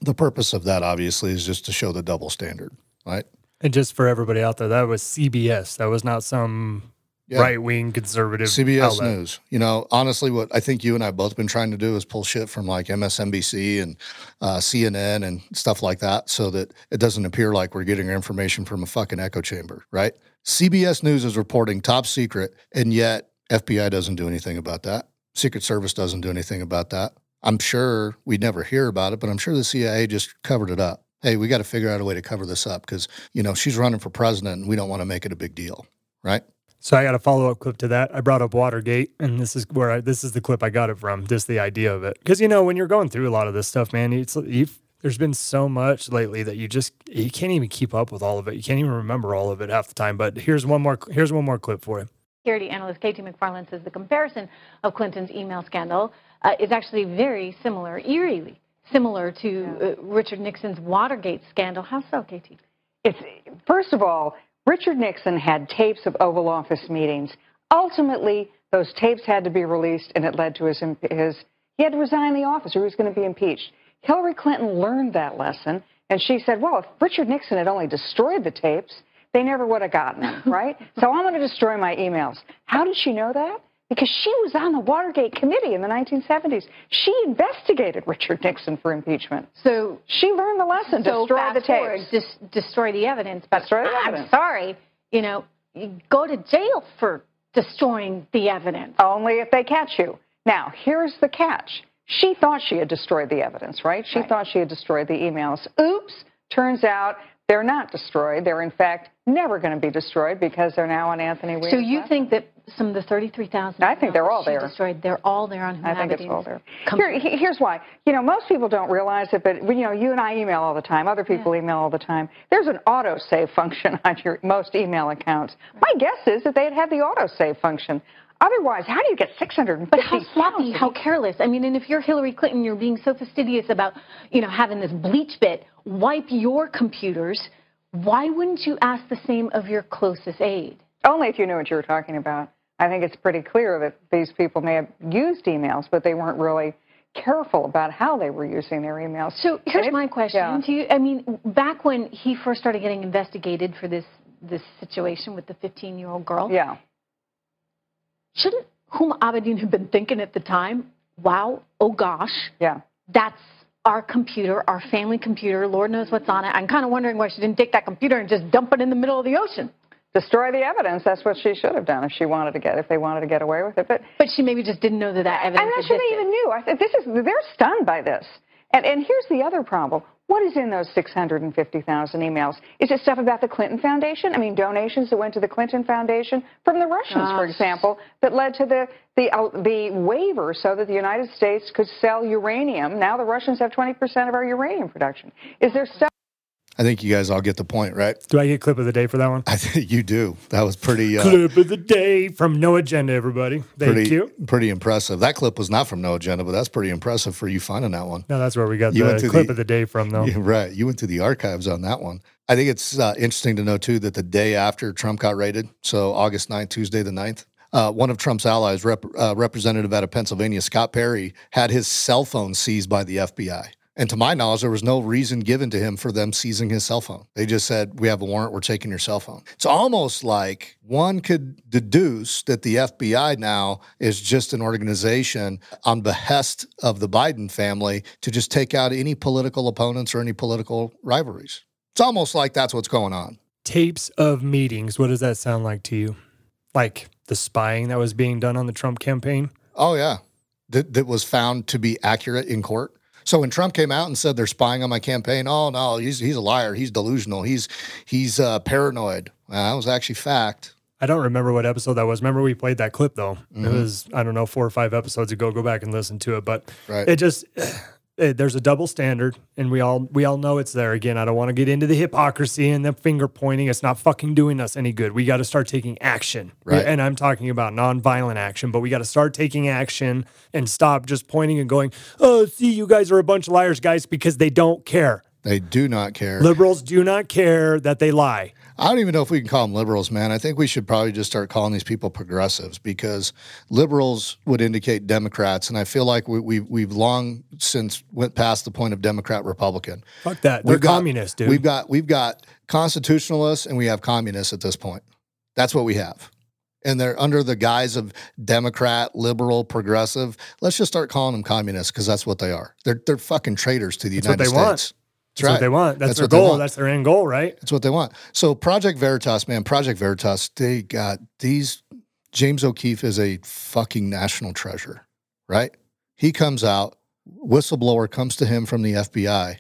the purpose of that obviously is just to show the double standard, right? And just for everybody out there, that was CBS. That was not some Yeah. right wing conservative CBS outlet. News. You know, honestly, what I think you and I both been trying to do is pull shit from like MSNBC and uh, CNN and stuff like that, so that it doesn't appear like we're getting our information from a fucking echo chamber, right? CBS News is reporting top secret, and yet FBI doesn't do anything about that. Secret Service doesn't do anything about that. I'm sure we'd never hear about it, but I'm sure the CIA just covered it up. Hey, we got to figure out a way to cover this up because you know she's running for president, and we don't want to make it a big deal, right? So I got a follow up clip to that. I brought up Watergate, and this is where I, this is the clip I got it from. Just the idea of it, because you know when you're going through a lot of this stuff, man, it's you've, there's been so much lately that you just you can't even keep up with all of it. You can't even remember all of it half the time. But here's one more here's one more clip for you. Security analyst Katie McFarland says the comparison of Clinton's email scandal uh, is actually very similar, eerily similar to uh, Richard Nixon's Watergate scandal. How so, Katie? It's first of all, Richard Nixon had tapes of Oval Office meetings. Ultimately, those tapes had to be released, and it led to his his he had to resign the office, or he was going to be impeached. Hillary Clinton learned that lesson, and she said, "Well, if Richard Nixon had only destroyed the tapes, they never would have gotten them, right? so I'm going to destroy my emails." How did she know that? Because she was on the Watergate committee in the 1970s. She investigated Richard Nixon for impeachment. So she learned the lesson. so destroy the forward, tapes. dis- destroy the evidence. But Destroy the I'm sorry, you know, you go to jail for destroying the evidence. Only if they catch you. Now, here's the catch. She thought she had destroyed the evidence, right? She thought she had destroyed the emails. Oops. Turns out they're not destroyed. They're, in fact, never going to be destroyed because they're now on Anthony Weiner's So you think that some of the 33,000? I think they're all there. Destroyed. They're all there on I think it's all there. Here, here's why. You know, most people don't realize it, but you know, you and I email all the time. Other people email all the time. There's an autosave function on your most email accounts. My guess is that they'd have the autosave function. Otherwise, how do you get 650? But how sloppy, how careless. I mean, and if you're Hillary Clinton, you're being so fastidious about, you know, having this BleachBit wipe your computers. Why wouldn't you ask the same of your closest aide? Only if you knew what you were talking about. I think it's pretty clear that these people may have used emails, but they weren't really careful about how they were using their emails. So here's it- my question yeah. to you. I mean, back when he first started getting investigated for this this situation with the 15 year old girl, Yeah. shouldn't Huma Abedin have been thinking at the time, wow, oh gosh, yeah, that's our computer, our family computer. Lord knows what's on it. I'm kind of wondering why she didn't take that computer and just dump it in the middle of the ocean. Destroy the evidence. That's what she should have done if she wanted to get if they wanted to get away with it. But But she maybe just didn't know that that evidence I'm not sure they even knew. I said this is they're stunned by this. And and here's the other problem. What is in those 650,000 emails? Is it stuff about the Clinton Foundation? I mean, donations that went to the Clinton Foundation from the Russians, for example, that led to the the uh, the waiver so that the United States could sell uranium. Now the Russians have 20% of our uranium production. Is there stuff? I think you guys all get the point, right? Do I get clip of the day for that one? I think you do. That was pretty. Uh, clip of the day from No Agenda, everybody. Thank pretty, you. pretty impressive. That clip was not from No Agenda, but that's pretty impressive for you finding that one. No, that's where we got You the clip the- of the day from, though. Yeah, right. You went to the archives on that one. I think it's uh, interesting to know, too, that the day after Trump got raided, so August 9th, Tuesday the 9th, uh, one of Trump's allies, rep, uh, representative out of Pennsylvania, Scott Perry, had his cell phone seized by the FBI. And to my knowledge, there was no reason given to him for them seizing his cell phone. They just said, We have a warrant, we're taking your cell phone. It's almost like one could deduce that the FBI now is just an organization on behest of the Biden family to just take out any political opponents or any political rivalries. It's almost like that's what's going on. Tapes of meetings. What does that sound like to you? Like the spying that was being done on the Trump campaign? Oh, yeah. That, that was found to be accurate in court. So when Trump came out and said they're spying on my campaign, oh no, he's he's a liar. He's delusional. He's he's uh, paranoid. Well, that was actually fact. I don't remember what episode that was. Remember we played that clip though. It Mhm. was I don't know four or five episodes ago. Go back and listen to it. But Right. it just it, Uh, there's a double standard, and we all we all know it's there. Again, I don't want to get into the hypocrisy and the finger pointing. It's not fucking doing us any good. We got to start taking action. Right. And I'm talking about nonviolent action, but we got to start taking action and stop just pointing and going, "Oh, see, you guys are a bunch of liars, guys," because they don't care. They do not care. Liberals do not care that they lie. I don't even know if we can call them liberals, man. I think we should probably just start calling these people progressives because liberals would indicate Democrats, and I feel like we, we we've long since went past the point of Democrat Republican. Fuck that. They're got- communists, dude. We've got we've got constitutionalists and we have communists at this point. That's what we have. And they're under the guise of Democrat, liberal, progressive. Let's just start calling them communists because that's what they are. They're they're fucking traitors to the That's what United they States. want. That's, That's right. what they want. That's, their goal. That's their end goal, right? That's what they want. So Project Veritas, man, Project Veritas, they got these. James O'Keefe is a fucking national treasure, right? He comes out, whistleblower comes to him from the FBI.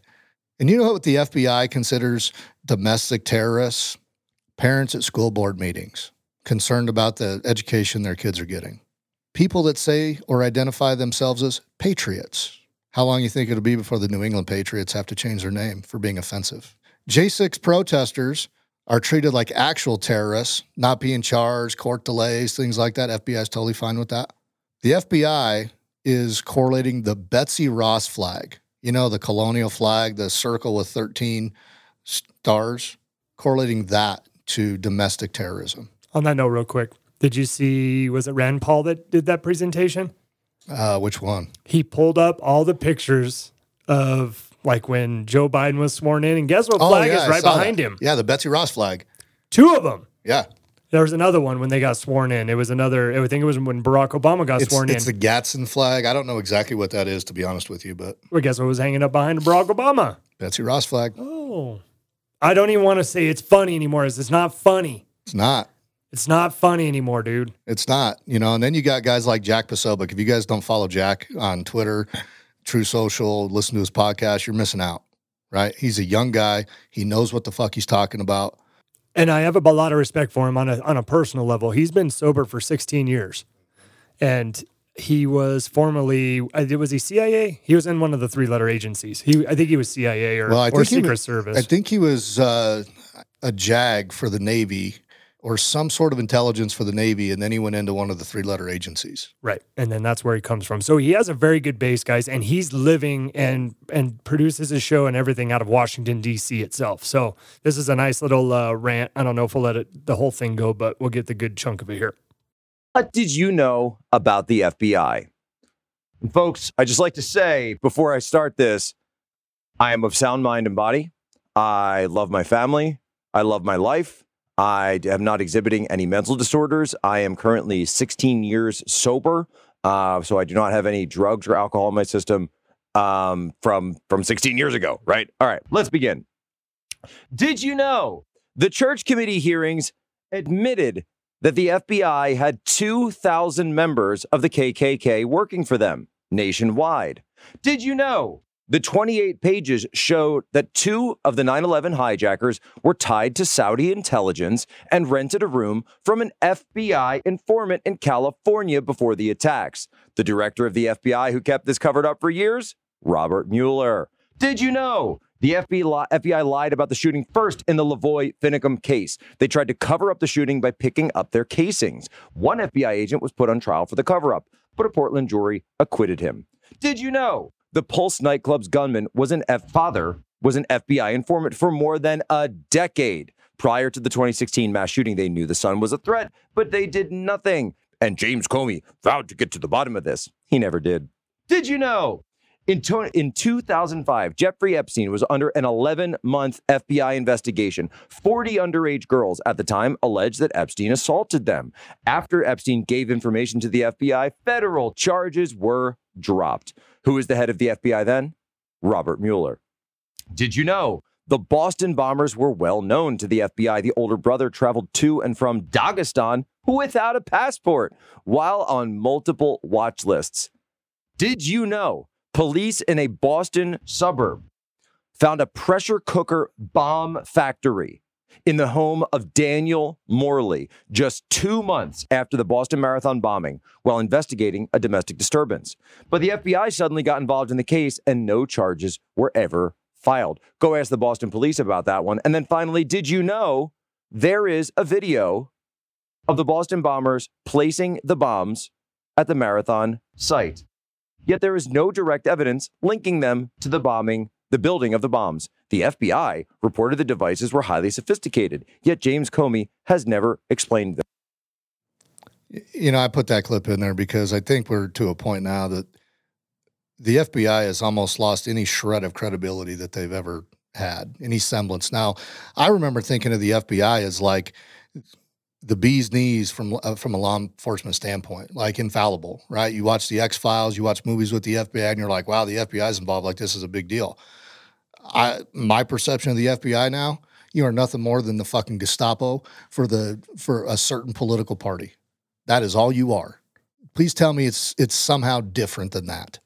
And you know what the FBI considers domestic terrorists? Parents at school board meetings, concerned about the education their kids are getting. People that say or identify themselves as patriots. How long you think it'll be before the New England Patriots have to change their name for being offensive? J6 protesters are treated like actual terrorists, not being charged, court delays, things like that. FBI is totally fine with that. The FBI is correlating the Betsy Ross flag, you know, the colonial flag, the circle with 13 stars, correlating that to domestic terrorism. On that note, real quick, did you see? Was it Rand Paul that did that presentation? Uh, which one? He pulled up all the pictures of like when Joe Biden was sworn in, and guess what flag Oh, yeah, is right behind that. him? Yeah, the Betsy Ross flag. Two of them. Yeah. There was another one when they got sworn in. It was another. I think it was when Barack Obama got It's, sworn it's in. It's the Gadsden flag. I don't know exactly what that is, to be honest with you, but well, guess what was hanging up behind Barack Obama? Betsy Ross flag. Oh, I don't even want to say it's funny anymore. It's it's not funny. It's not. It's not funny anymore, dude. It's not, you know. And then you got guys like Jack Posobiec. If you guys don't follow Jack on Twitter, Truth Social, listen to his podcast, you're missing out, right? He's a young guy. He knows what the fuck he's talking about. And I have a lot of respect for him on a on a personal level. He's been sober for 16 years, and he was formerly was he CIA? He was in one of the three letter agencies. He I think he was CIA or, Well, or Secret was- Service. I think he was uh, a JAG for the Navy or some sort of intelligence for the Navy, and then he went into one of the three letter agencies. Right. And then that's where he comes from. So he has a very good base, guys, and he's living and and produces his show and everything out of Washington D.C. itself. So this is a nice little uh, rant. I don't know if we'll let it the whole thing go, but we'll get the good chunk of it here. What did you know about the FBI? And folks, I just like to say before I start this, I am of sound mind and body. I love my family. I love my life. I am not exhibiting any mental disorders. I am currently 16 years sober, uh, so I do not have any drugs or alcohol in my system um, from from 16 years ago. Right? All right, let's begin. Did you know the church committee hearings admitted that the FBI had 2,000 members of the KKK working for them nationwide? Did you know the 28 pages showed that two of the 9 11 hijackers were tied to Saudi intelligence and rented a room from an FBI informant in California before the attacks? The director of the FBI who kept this covered up for years? Robert Mueller. Did you know the FBI, lied about the shooting first in the Lavoy Finicum case? They tried to cover up the shooting by picking up their casings. One FBI agent was put on trial for the cover up, but a Portland jury acquitted him. Did you know the Pulse nightclub's gunman was an F father was an FBI informant for more than a decade? Prior to the 2016 mass shooting, they knew the son was a threat, but they did nothing. And James Comey vowed to get to the bottom of this. He never did. Did you know in, to- in 2005, Jeffrey Epstein was under an 11 month FBI investigation. 40 underage girls at the time alleged that Epstein assaulted them. After Epstein gave information to the FBI, federal charges were dropped. Who was the head of the FBI then? Robert Mueller. Did you know the Boston bombers were well known to the FBI? The older brother traveled to and from Dagestan without a passport while on multiple watch lists. Did you know police in a Boston suburb found a pressure cooker bomb factory in the home of Daniel Morley just two months after the Boston Marathon bombing while investigating a domestic disturbance. But the FBI suddenly got involved in the case and no charges were ever filed. Go ask the Boston police about that one. And then finally, did you know there is a video of the Boston bombers placing the bombs at the marathon site? Yet there is no direct evidence linking them to the bombing, the building of the bombs. The FBI reported the devices were highly sophisticated, yet James Comey has never explained them. You know, I put that clip in there because I think we're to a point now that the FBI has almost lost any shred of credibility that they've ever had, any semblance. Now, I remember thinking of the FBI as like the bee's knees from uh, from a law enforcement standpoint, like infallible, right? You watch the X Files, you watch movies with the FBI, and you're like, wow, the FBI is involved. Like this is a big deal. I my perception of the FBI now, you are nothing more than the fucking Gestapo for the for a certain political party. That is all you are. Please tell me it's it's somehow different than that.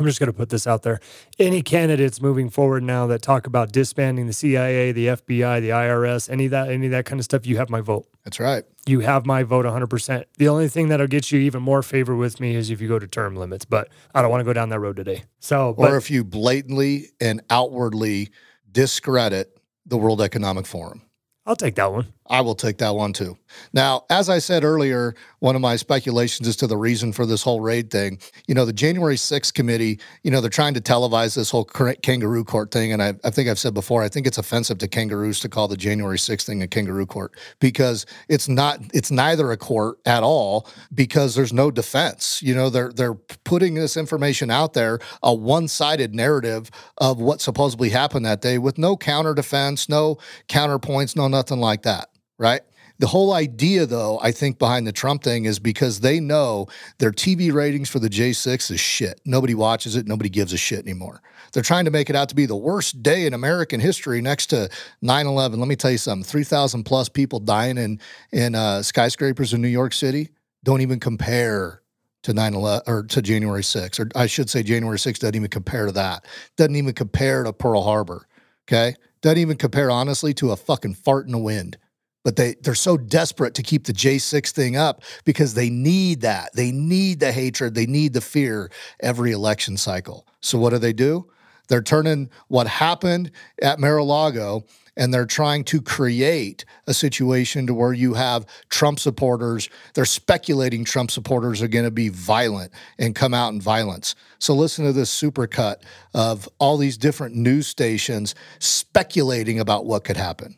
I'm just going to put this out there. Any candidates moving forward now that talk about disbanding the CIA, the FBI, the IRS, any of that, any of that kind of stuff, you have my vote. That's right. You have my vote 100%. The only thing that'll get you even more favor with me is if you go to term limits, but I don't want to go down that road today. So, Or but if you blatantly and outwardly discredit the World Economic Forum. I'll take that one. I will take that one too. Now, as I said earlier, one of my speculations as to the reason for this whole raid thing, you know, the January 6th committee, you know, they're trying to televise this whole kangaroo court thing. And I, I think I've said before, I think it's offensive to kangaroos to call the January 6th thing a kangaroo court because it's not, it's neither a court at all because there's no defense. You know, they're, they're putting this information out there, a one sided narrative of what supposedly happened that day with no counter defense, no counterpoints, no nothing like that right? The whole idea, though, I think behind the Trump thing is because they know their TV ratings for the J6 is shit. Nobody watches it. Nobody gives a shit anymore. They're trying to make it out to be the worst day in American history next to 9 11. Let me tell you something 3,000 plus people dying in, in uh, skyscrapers in New York City don't even compare to 9 11 or to January 6th. Or I should say, January 6th doesn't even compare to that. Doesn't even compare to Pearl Harbor. Okay. Doesn't even compare, honestly, to a fucking fart in the wind but they they're so desperate to keep the J6 thing up because they need that. They need the hatred, they need the fear every election cycle. So what do they do? They're turning what happened at Mar-a-Lago and they're trying to create a situation to where you have Trump supporters. They're speculating Trump supporters are going to be violent and come out in violence. So listen to this supercut of all these different news stations speculating about what could happen.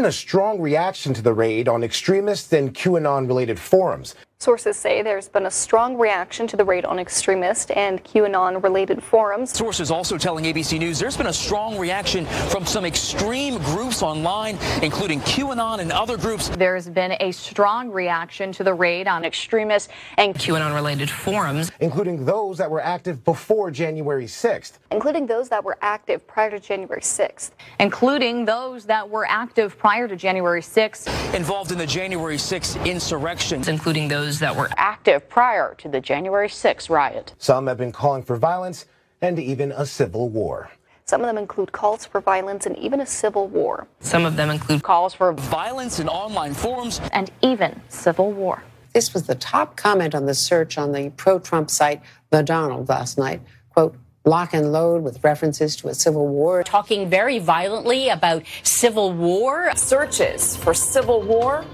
A strong reaction to the raid on extremist and QAnon related forums. Sources say there's been a strong reaction to the raid on extremist and QAnon related forums. Sources also telling ABC News there's been a strong reaction from some extreme groups online, including QAnon and other groups. There's been a strong reaction to the raid on extremist and QAnon related forums, including those that were active before January 6th. including those that were active prior to January 6th. including those that were active prior to January 6th. Involved in the January 6th insurrection, including those that were active prior to the January 6th riot. Some have been calling for violence and even a civil war. Some of them include calls for violence and even a civil war. Some of them include calls for violence in online forums and even civil war. This was the top comment on the search on the pro Trump site, The Donald, last night. Quote, lock and load with references to a civil war. Talking very violently about civil war. Searches for civil war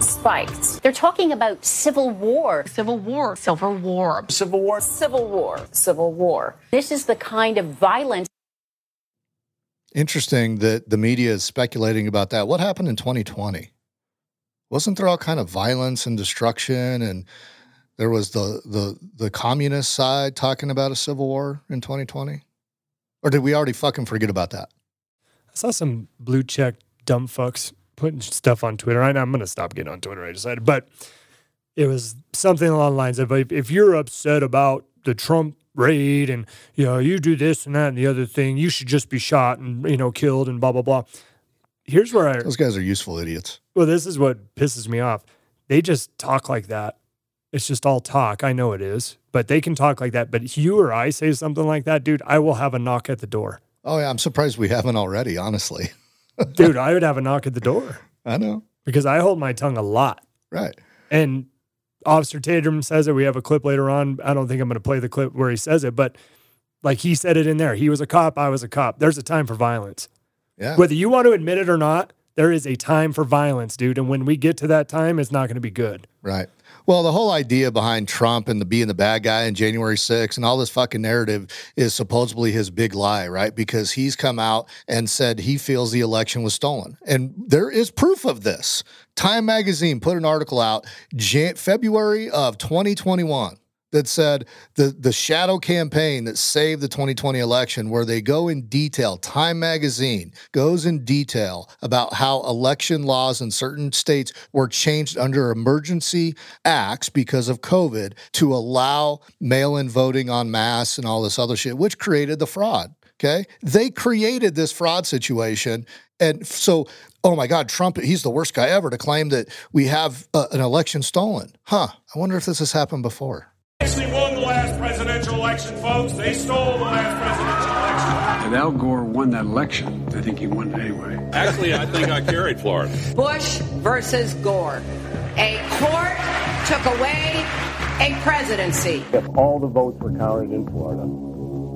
spiked. They're talking about civil war. Civil war. Civil war. Civil war. Civil war. Civil war. This is the kind of violence. Interesting that the media is speculating about that. What happened in 2020? Wasn't there all kind of violence and destruction and there was the the the communist side talking about a civil war in 2020? Or did we already fucking forget about that? I saw some blue check dumb fucks putting stuff on Twitter. I, I'm going to stop getting on Twitter. I decided, but it was something along the lines of if, if you're upset about the Trump raid and you know you do this and that and the other thing, you should just be shot and you know killed and blah blah blah. Here's where I Those guys are useful idiots. well, this is what pisses me off. They just talk like that. It's just all talk. I know it is, but they can talk like that. But if you or I say something like that, dude, I will have a knock at the door. Oh yeah, I'm surprised we haven't already, honestly. dude, I would have a knock at the door. I know. Because I hold my tongue a lot. Right. And Officer Tatum says it. We have a clip later on. I don't think I'm going to play the clip where he says it, but like he said it in there. He was a cop. I was a cop. There's a time for violence. Yeah. Whether you want to admit it or not, there is a time for violence, dude. And when we get to that time, it's not going to be good. Right. Well, the whole idea behind Trump and the being the bad guy in January 6th and all this fucking narrative is supposedly his big lie, right? Because he's come out and said he feels the election was stolen. And there is proof of this. Time magazine put an article out Jan- February of 2021 that said the the shadow campaign that saved the 2020 election where they go in detail time magazine goes in detail about how election laws in certain states were changed under emergency acts because of covid to allow mail-in voting on mass and all this other shit which created the fraud okay? They created this fraud situation. And so oh my god trump he's the worst guy ever to claim that we have uh, an election stolen. Huh i wonder if this has happened before actually won the last presidential election, folks. They stole the last presidential election. If Al Gore won that election, I think he won it anyway. Actually, I think I carried Florida. Bush versus Gore. A court took away a presidency. If all the votes were counted in Florida,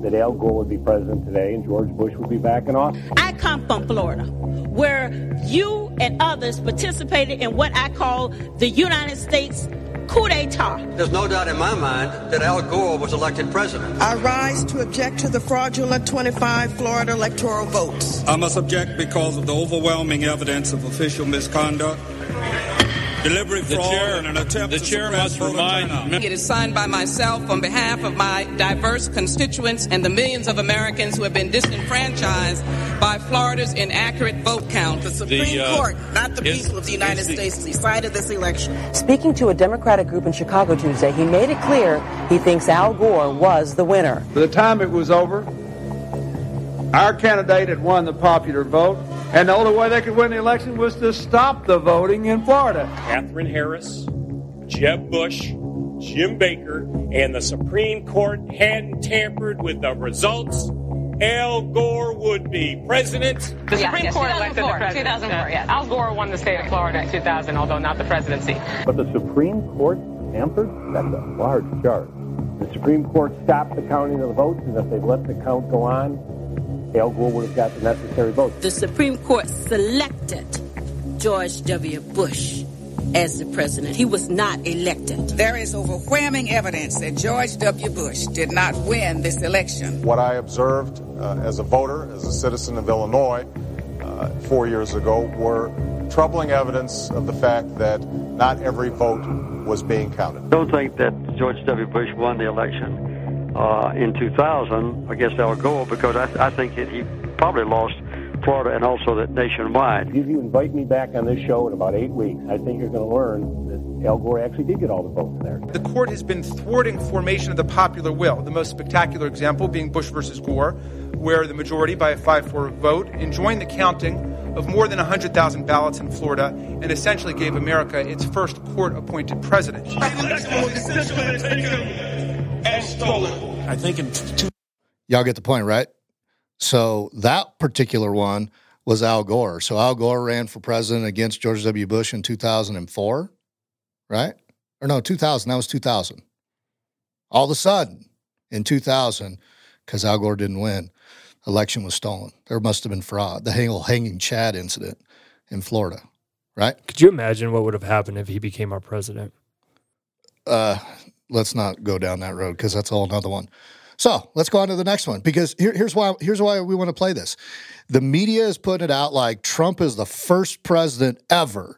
that Al Gore would be president today and George Bush would be back in office. I come from Florida, where you and others participated in what I call the United States coup d'etat. There's no doubt in my mind that Al Gore was elected president. I rise to object to the fraudulent 25 Florida electoral votes. I must object because of the overwhelming evidence of official misconduct. Deliberate The fraud chair- and an attempt the to chair suppress must voter remind turnout. It is signed by myself on behalf of my diverse constituents and the millions of Americans who have been disenfranchised by Florida's inaccurate vote count. The Supreme uh, Court, not the is- people of the United the- States, decided this election. Speaking to a Democratic group in Chicago Tuesday, he made it clear he thinks Al Gore was the winner. By the time it was over, our candidate had won the popular vote, and the only way they could win the election was to stop the voting in Florida. Katherine Harris, Jeb Bush, Jim Baker, and the Supreme Court hadn't tampered with the results, Al Gore would be president. The Supreme yes, Court elected the president. 2004, yes. Al Gore won the state of Florida in 2000, although not the presidency. But the Supreme Court tampered? That's a large charge. The Supreme Court stopped the counting of the votes, and if they'd let the count go on, Al Gore would have got the necessary votes. The Supreme Court selected George W. Bush as the president. He was not elected. There is overwhelming evidence that George W. Bush did not win this election. What I observed uh, as a voter, as a citizen of Illinois, uh, four years ago, were troubling evidence of the fact that not every vote was being counted. I don't think that George W. Bush won the election uh, in 2000 against Al Gore because I, I think it, he probably lost Florida and also that nationwide. If you invite me back on this show in about eight weeks, I think you're going to learn that Al Gore actually did get all the votes there. The court has been thwarting formation of the popular will. The most spectacular example being Bush versus Gore, where the majority, by a 5-4 vote, enjoined the counting of more than 100,000 ballots in Florida and essentially gave America its first court-appointed president. I think in two. Y'all get the point, right? So that particular one was Al Gore. So Al Gore ran for president against George W. Bush in 2004, right? Or no, 2000. That was 2000. All of a sudden, in 2000, because Al Gore didn't win, election was stolen. There must have been fraud. The whole hanging Chad incident in Florida, right? Could you imagine what would have happened if he became our president? Uh, let's not go down that road because that's all another one. So let's go on to the next one because here, here's why here's why we want to play this. The media is putting it out like Trump is the first president ever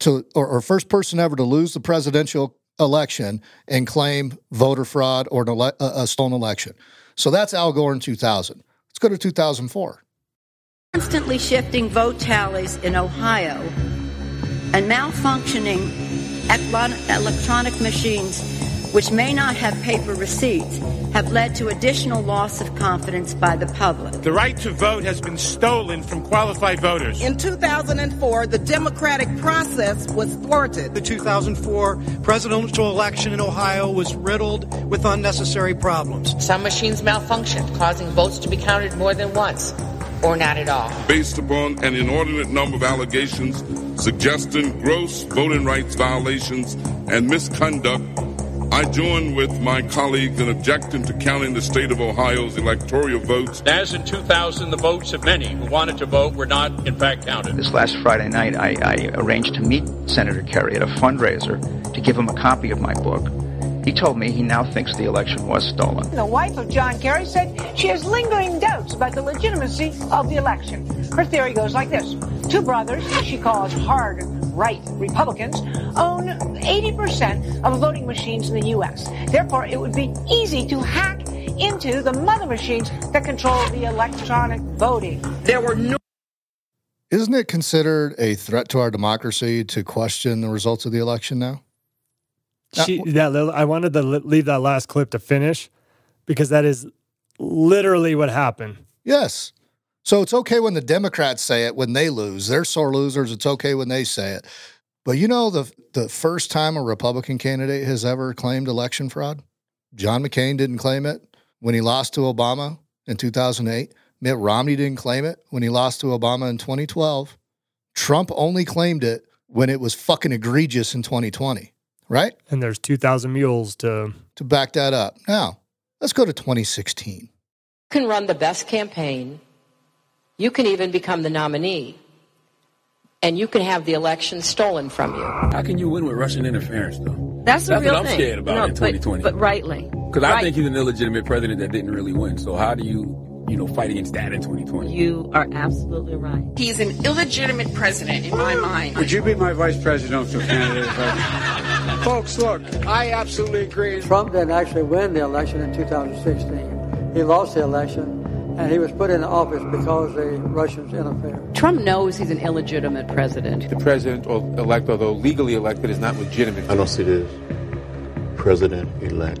to or, or first person ever to lose the presidential election and claim voter fraud or ele- a stolen election. So that's Al Gore in 2000. Let's go to 2004. Constantly shifting vote tallies in Ohio and malfunctioning electronic machines which may not have paper receipts, have led to additional loss of confidence by the public. The right to vote has been stolen from qualified voters. In 2004, the democratic process was thwarted. The 2004 presidential election in Ohio was riddled with unnecessary problems. Some machines malfunctioned, causing votes to be counted more than once or not at all. Based upon an inordinate number of allegations suggesting gross voting rights violations and misconduct I join with my colleagues in objecting to counting the state of Ohio's electoral votes. As in 2000, the votes of many who wanted to vote were not, in fact, counted. This last Friday night, I, I arranged to meet Senator Kerry at a fundraiser to give him a copy of my book. He told me he now thinks the election was stolen. The wife of John Kerry said she has lingering doubts about the legitimacy of the election. Her theory goes like this. Two brothers, she calls hard right Republicans, own 80% of voting machines in the U.S. Therefore, it would be easy to hack into the mother machines that control the electronic voting. There were no isn't it considered a threat to our democracy to question the results of the election now? Uh, she, that I wanted to leave that last clip to finish because that is literally what happened. Yes. So it's okay when the Democrats say it when they lose. They're sore losers. It's okay when they say it. But you know the the first time a Republican candidate has ever claimed election fraud? John McCain didn't claim it when he lost to Obama in 2008. Mitt Romney didn't claim it when he lost to Obama in 2012. Trump only claimed it when it was fucking egregious in 2020, right? And there's 2,000 mules to to back that up. Now, let's go to 2016. Can run the best campaign you can even become the nominee, and you can have the election stolen from you. How can you win with Russian interference, though? That's the That's real what I'm thing. scared about no, in 2020. But, but rightly. Because right. I think he's an illegitimate president that didn't really win. So how do you, you know, fight against that in 2020? You are absolutely right. He's an illegitimate president in my mind. Would you be my vice presidential candidate? Folks, look, I absolutely agree. Trump didn't actually win the election in 2016. He lost the election and he was put in office because the Russians interfered. Trump knows he's an illegitimate president. The president elect, although legally elected, is not legitimate. I don't see this president elect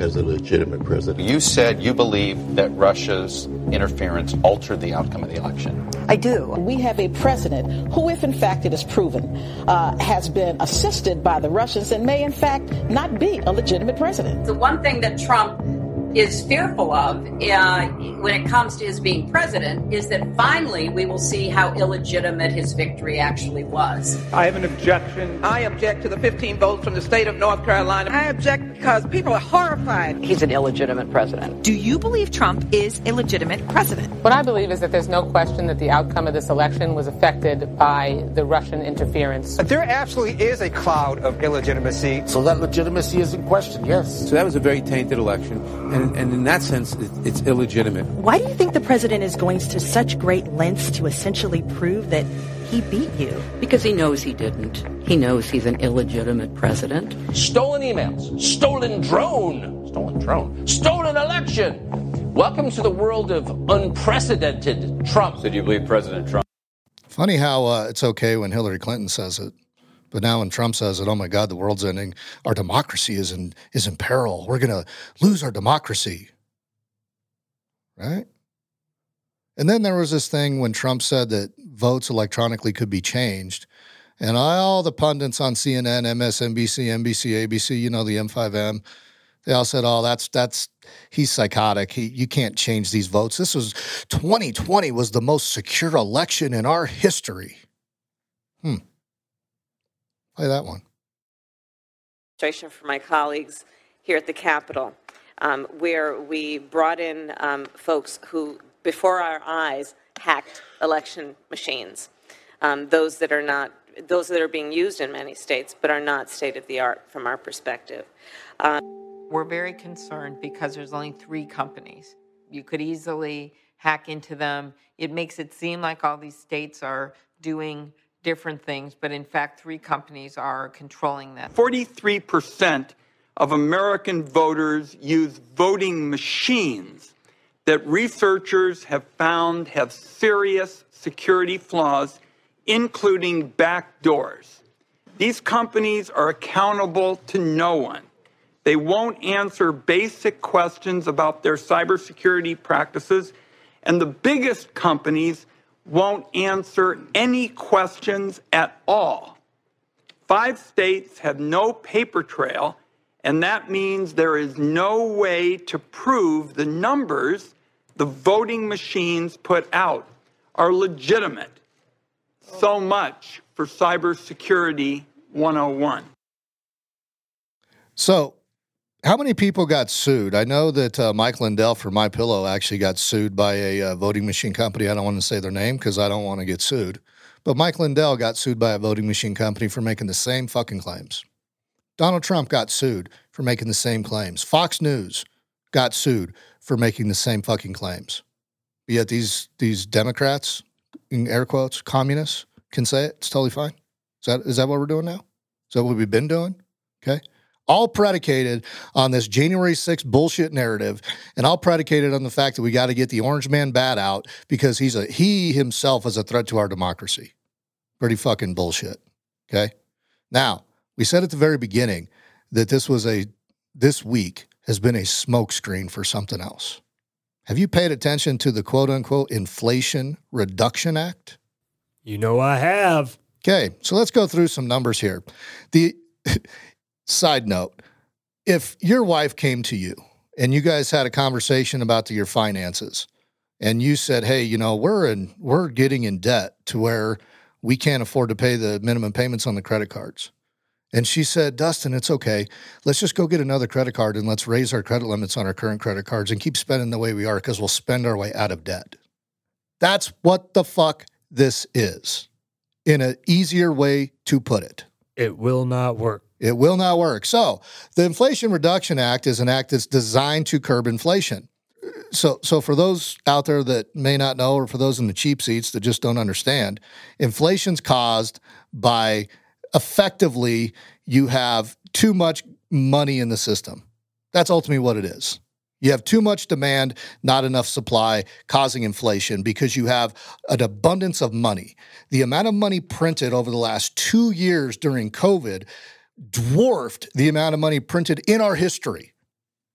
as a legitimate president. You said you believe that Russia's interference altered the outcome of the election. I do. We have a president who, if in fact it is proven, uh, has been assisted by the Russians and may in fact not be a legitimate president. The one thing that Trump is fearful of uh, when it comes to his being president is that finally we will see how illegitimate his victory actually was. I have an objection. I object to the 15 votes from the state of North Carolina. I object because people are horrified. He's an illegitimate president. Do you believe Trump is a legitimate president? What I believe is that there's no question that the outcome of this election was affected by the Russian interference. There absolutely is a cloud of illegitimacy. So that legitimacy is in question, yes. So that was a very tainted election. And, and in that sense, it, it's illegitimate. Why do you think the president is going to such great lengths to essentially prove that he beat you? Because he knows he didn't. He knows he's an illegitimate president. Stolen emails, stolen drone, stolen drone, stolen election. Welcome to the world of unprecedented Trump. So do you believe President Trump? Funny how uh, it's okay when Hillary Clinton says it, but now when Trump says that, oh my God, the world's ending. Our democracy is in is in peril. We're gonna lose our democracy. Right? And then there was this thing when Trump said that votes electronically could be changed. And all the pundits on CNN, MSNBC, NBC, ABC, you know, the M5M, they all said, "Oh, that's that's he's psychotic. He you can't change these votes. This was 2020 was the most secure election in our history." Hmm. Play that one. Demonstration for my colleagues here at the Capitol, um, where we brought in um, folks who, before our eyes, hacked election machines. Um, those that are not those that are being used in many states, but are not state of the art from our perspective. Um, We're very concerned because there's only three companies. You could easily hack into them. It makes it seem like all these states are doing different things, but in fact, three companies are controlling that. 43% of American voters use voting machines that researchers have found have serious security flaws, including backdoors. These companies are accountable to no one. They won't answer basic questions about their cybersecurity practices, and the biggest companies won't answer any questions at all. Five states have no paper trail, and that means there is no way to prove the numbers the voting machines put out are legitimate. So much for cybersecurity 101. So, how many people got sued? I know that uh, Mike Lindell for My Pillow actually got sued by a uh, voting machine company. I don't want to say their name because I don't want to get sued. But Mike Lindell got sued by a voting machine company for making the same fucking claims. Donald Trump got sued for making the same claims. Fox News got sued for making the same fucking claims. But Yet these these Democrats, in air quotes, communists, can say it. It's totally fine. Is that is that what we're doing now? Is that what we've been doing? Okay all predicated on this January 6th bullshit narrative, and all predicated on the fact that we got to get the orange man bat out because he's a he himself is a threat to our democracy. Pretty fucking bullshit. Okay. Now, we said at the very beginning that this was a this week has been a smokescreen for something else. Have you paid attention to the quote unquote Inflation Reduction Act? You know I have. Okay, so let's go through some numbers here. The Side note if your wife came to you and you guys had a conversation about the, your finances and you said, hey, you know, we're in, we're getting in debt to where we can't afford to pay the minimum payments on the credit cards. And she said, Dustin, it's okay. Let's just go get another credit card and let's raise our credit limits on our current credit cards and keep spending the way we are because we'll spend our way out of debt. That's what the fuck this is, in an easier way to put it. It will not work. It will not work. So, the Inflation Reduction Act is an act that's designed to curb inflation. So, so for those out there that may not know, or for those in the cheap seats that just don't understand, inflation's caused by effectively you have too much money in the system. That's ultimately what it is. You have too much demand, not enough supply, causing inflation because you have an abundance of money. The amount of money printed over the last two years during COVID dwarfed the amount of money printed in our history,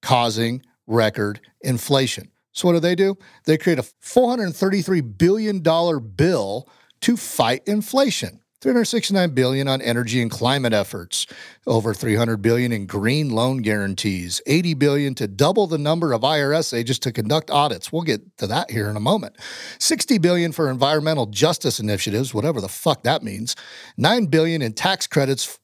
causing record inflation. So, what do they do? They create a $433 billion bill to fight inflation. 369 billion on energy and climate efforts, over 300 billion in green loan guarantees, 80 billion to double the number of IRS agents to conduct audits. We'll get to that here in a moment. 60 billion for environmental justice initiatives, whatever the fuck that means. 9 billion in tax credits.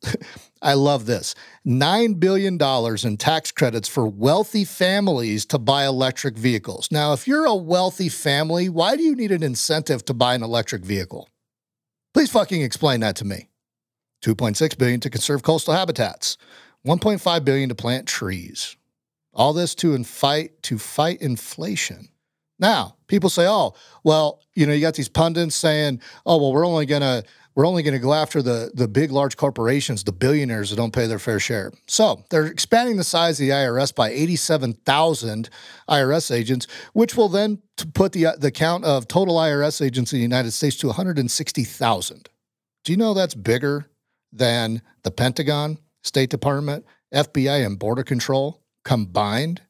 I love this. $9 billion in tax credits for wealthy families to buy electric vehicles. Now, if you're a wealthy family, why do you need an incentive to buy an electric vehicle? Please fucking explain that to me. 2.6 billion to conserve coastal habitats, 1.5 billion to plant trees. All this to fight to fight inflation. Now, people say, "Oh, well, you know, you got these pundits saying, "Oh, well, we're only going to we're only going to go after the the big large corporations, the billionaires that don't pay their fair share." So, they're expanding the size of the IRS by 87,000 IRS agents, which will then put the the count of total IRS agents in the United States to 160,000. Do you know that's bigger than the Pentagon, State Department, FBI and Border Control combined?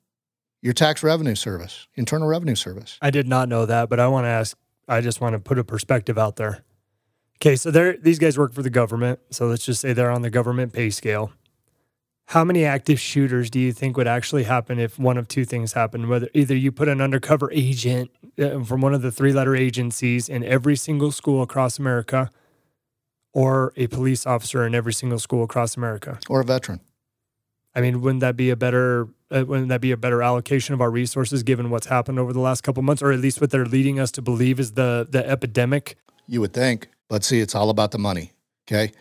Your tax revenue service, Internal Revenue Service. I did not know that, but I want to ask. I just want to put a perspective out there. Okay, so they're these guys work for the government. So let's just say they're on the government pay scale. How many active shooters do you think would actually happen if one of two things happened? Whether either you put an undercover agent uh, from one of the three-letter agencies in every single school across America, or a police officer in every single school across America, or a veteran. I mean, wouldn't that be a better uh, wouldn't that be a better allocation of our resources given what's happened over the last couple months, or at least what they're leading us to believe is the the epidemic? You would think, but see, it's all about the money. Okay.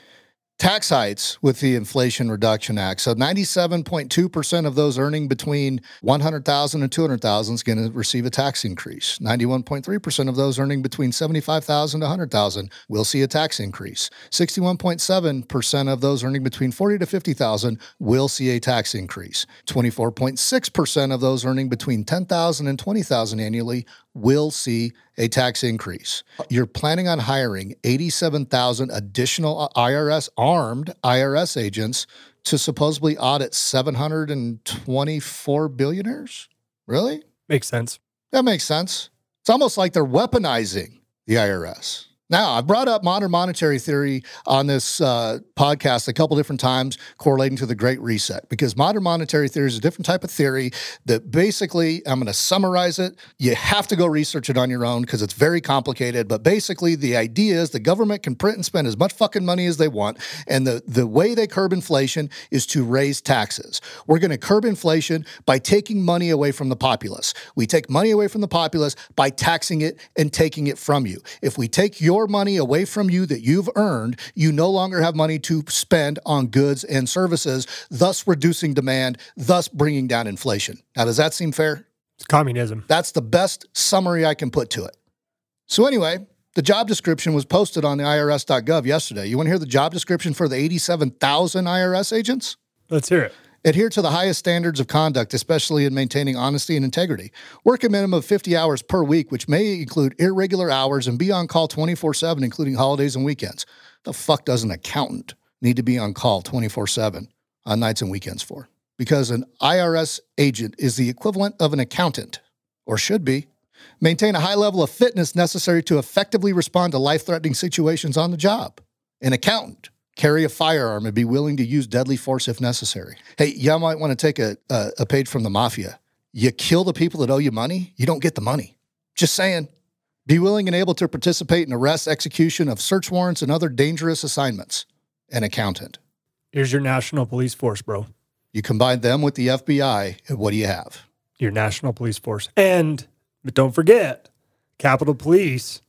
Tax hikes with the Inflation Reduction Act. So 97.2% of those earning between 100,000 and 200,000 is going to receive a tax increase. 91.3% of those earning between 75,000 to 100,000 will see a tax increase. 61.7% of those earning between 40 to 50,000 will see a tax increase. 24.6% of those earning between 10,000 and 20,000 annually will see a tax increase. You're planning on hiring 87,000 additional uh, IRS armed IRS agents to supposedly audit 724 billionaires? Really? Makes sense. That makes sense. It's almost like they're weaponizing the IRS. Now, I've brought up modern monetary theory on this uh, podcast a couple different times correlating to the Great Reset because modern monetary theory is a different type of theory that basically, I'm going to summarize it. You have to go research it on your own because it's very complicated. But basically, the idea is the government can print and spend as much fucking money as they want. And the, the way they curb inflation is to raise taxes. We're going to curb inflation by taking money away from the populace. We take money away from the populace by taxing it and taking it from you. If we take your money away from you that you've earned, you no longer have money to spend on goods and services, thus reducing demand, thus bringing down inflation. Now, does that seem fair? It's communism. That's the best summary I can put to it. So, anyway, the job description was posted on the IRS.gov yesterday. You want to hear the job description for the 87,000 IRS agents? Let's hear it. Adhere to the highest standards of conduct, especially in maintaining honesty and integrity. Work a minimum of 50 hours per week, which may include irregular hours, and be on call 24 7, including holidays and weekends. The fuck does an accountant need to be on call 24 7 on nights and weekends for? Because an IRS agent is the equivalent of an accountant, or should be. Maintain a high level of fitness necessary to effectively respond to life threatening situations on the job. An accountant carry a firearm and be willing to use deadly force if necessary. Hey, y'all might want to take a, a, a, page from the mafia. You kill the people that owe you money, you don't get the money. Just saying. Be willing and able to participate in arrest, execution of search warrants, and other dangerous assignments. An accountant. Here's your national police force, bro. You combine them with the FBI, and what do you have? Your national police force. And, but don't forget, Capitol Police,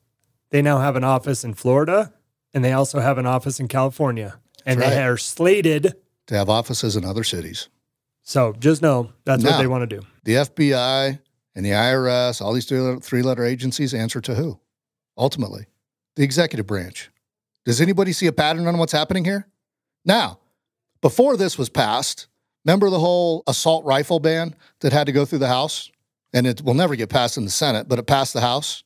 they now have an office in Florida and they also have an office in California, and That's they are slated To have offices in other cities. So just know that's what they want to do. The FBI and the IRS, all these three letter agencies answer to who? Ultimately, the executive branch. Does anybody see a pattern on what's happening here? Now, before this was passed, remember the whole assault rifle ban that had to go through the House? And it will never get passed in the Senate, but it passed the House.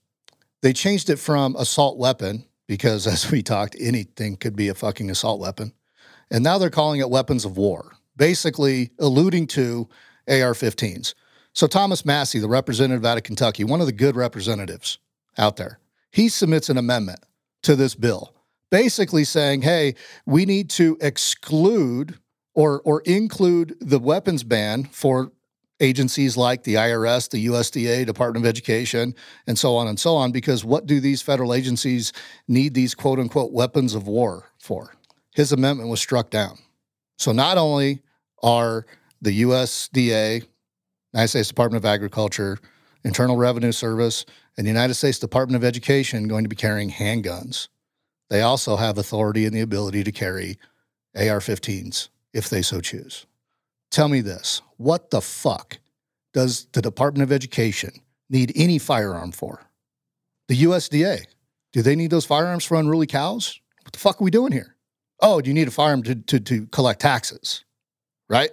They changed it from assault weapon because, as we talked, anything could be a fucking assault weapon. And now they're calling it weapons of war, basically alluding to AR 15s. So, Thomas Massie, the representative out of Kentucky, one of the good representatives out there, he submits an amendment to this bill basically saying, hey, we need to exclude or, or include the weapons ban for agencies like the IRS, the USDA, Department of Education, and so on and so on, because what do these federal agencies need these quote unquote weapons of war for? His amendment was struck down. So not only are the USDA, United States Department of Agriculture, Internal Revenue Service, and the United States Department of Education going to be carrying handguns. They also have authority and the ability to carry AR 15s if they so choose. Tell me this what the fuck does the Department of Education need any firearm for? The USDA, do they need those firearms for unruly cows? What the fuck are we doing here? Oh, do you need a firearm to, to, to collect taxes? Right?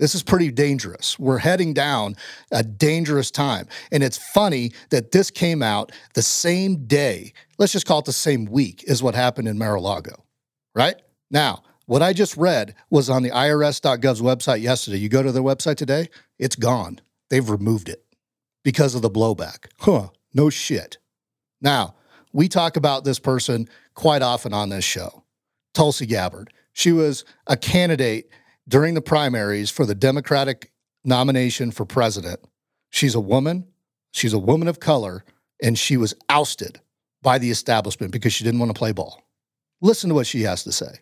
This is pretty dangerous. We're heading down a dangerous time. And it's funny that this came out the same day, let's just call it the same week, is what happened in Mar a Lago, right? Now, what I just read was on the IRS.gov's website yesterday. You go to their website today, it's gone. They've removed it because of the blowback. Huh, no shit. Now, we talk about this person quite often on this show, Tulsi Gabbard. She was a candidate during the primaries for the Democratic nomination for president. She's a woman, she's a woman of color, and she was ousted by the establishment because she didn't want to play ball. Listen to what she has to say.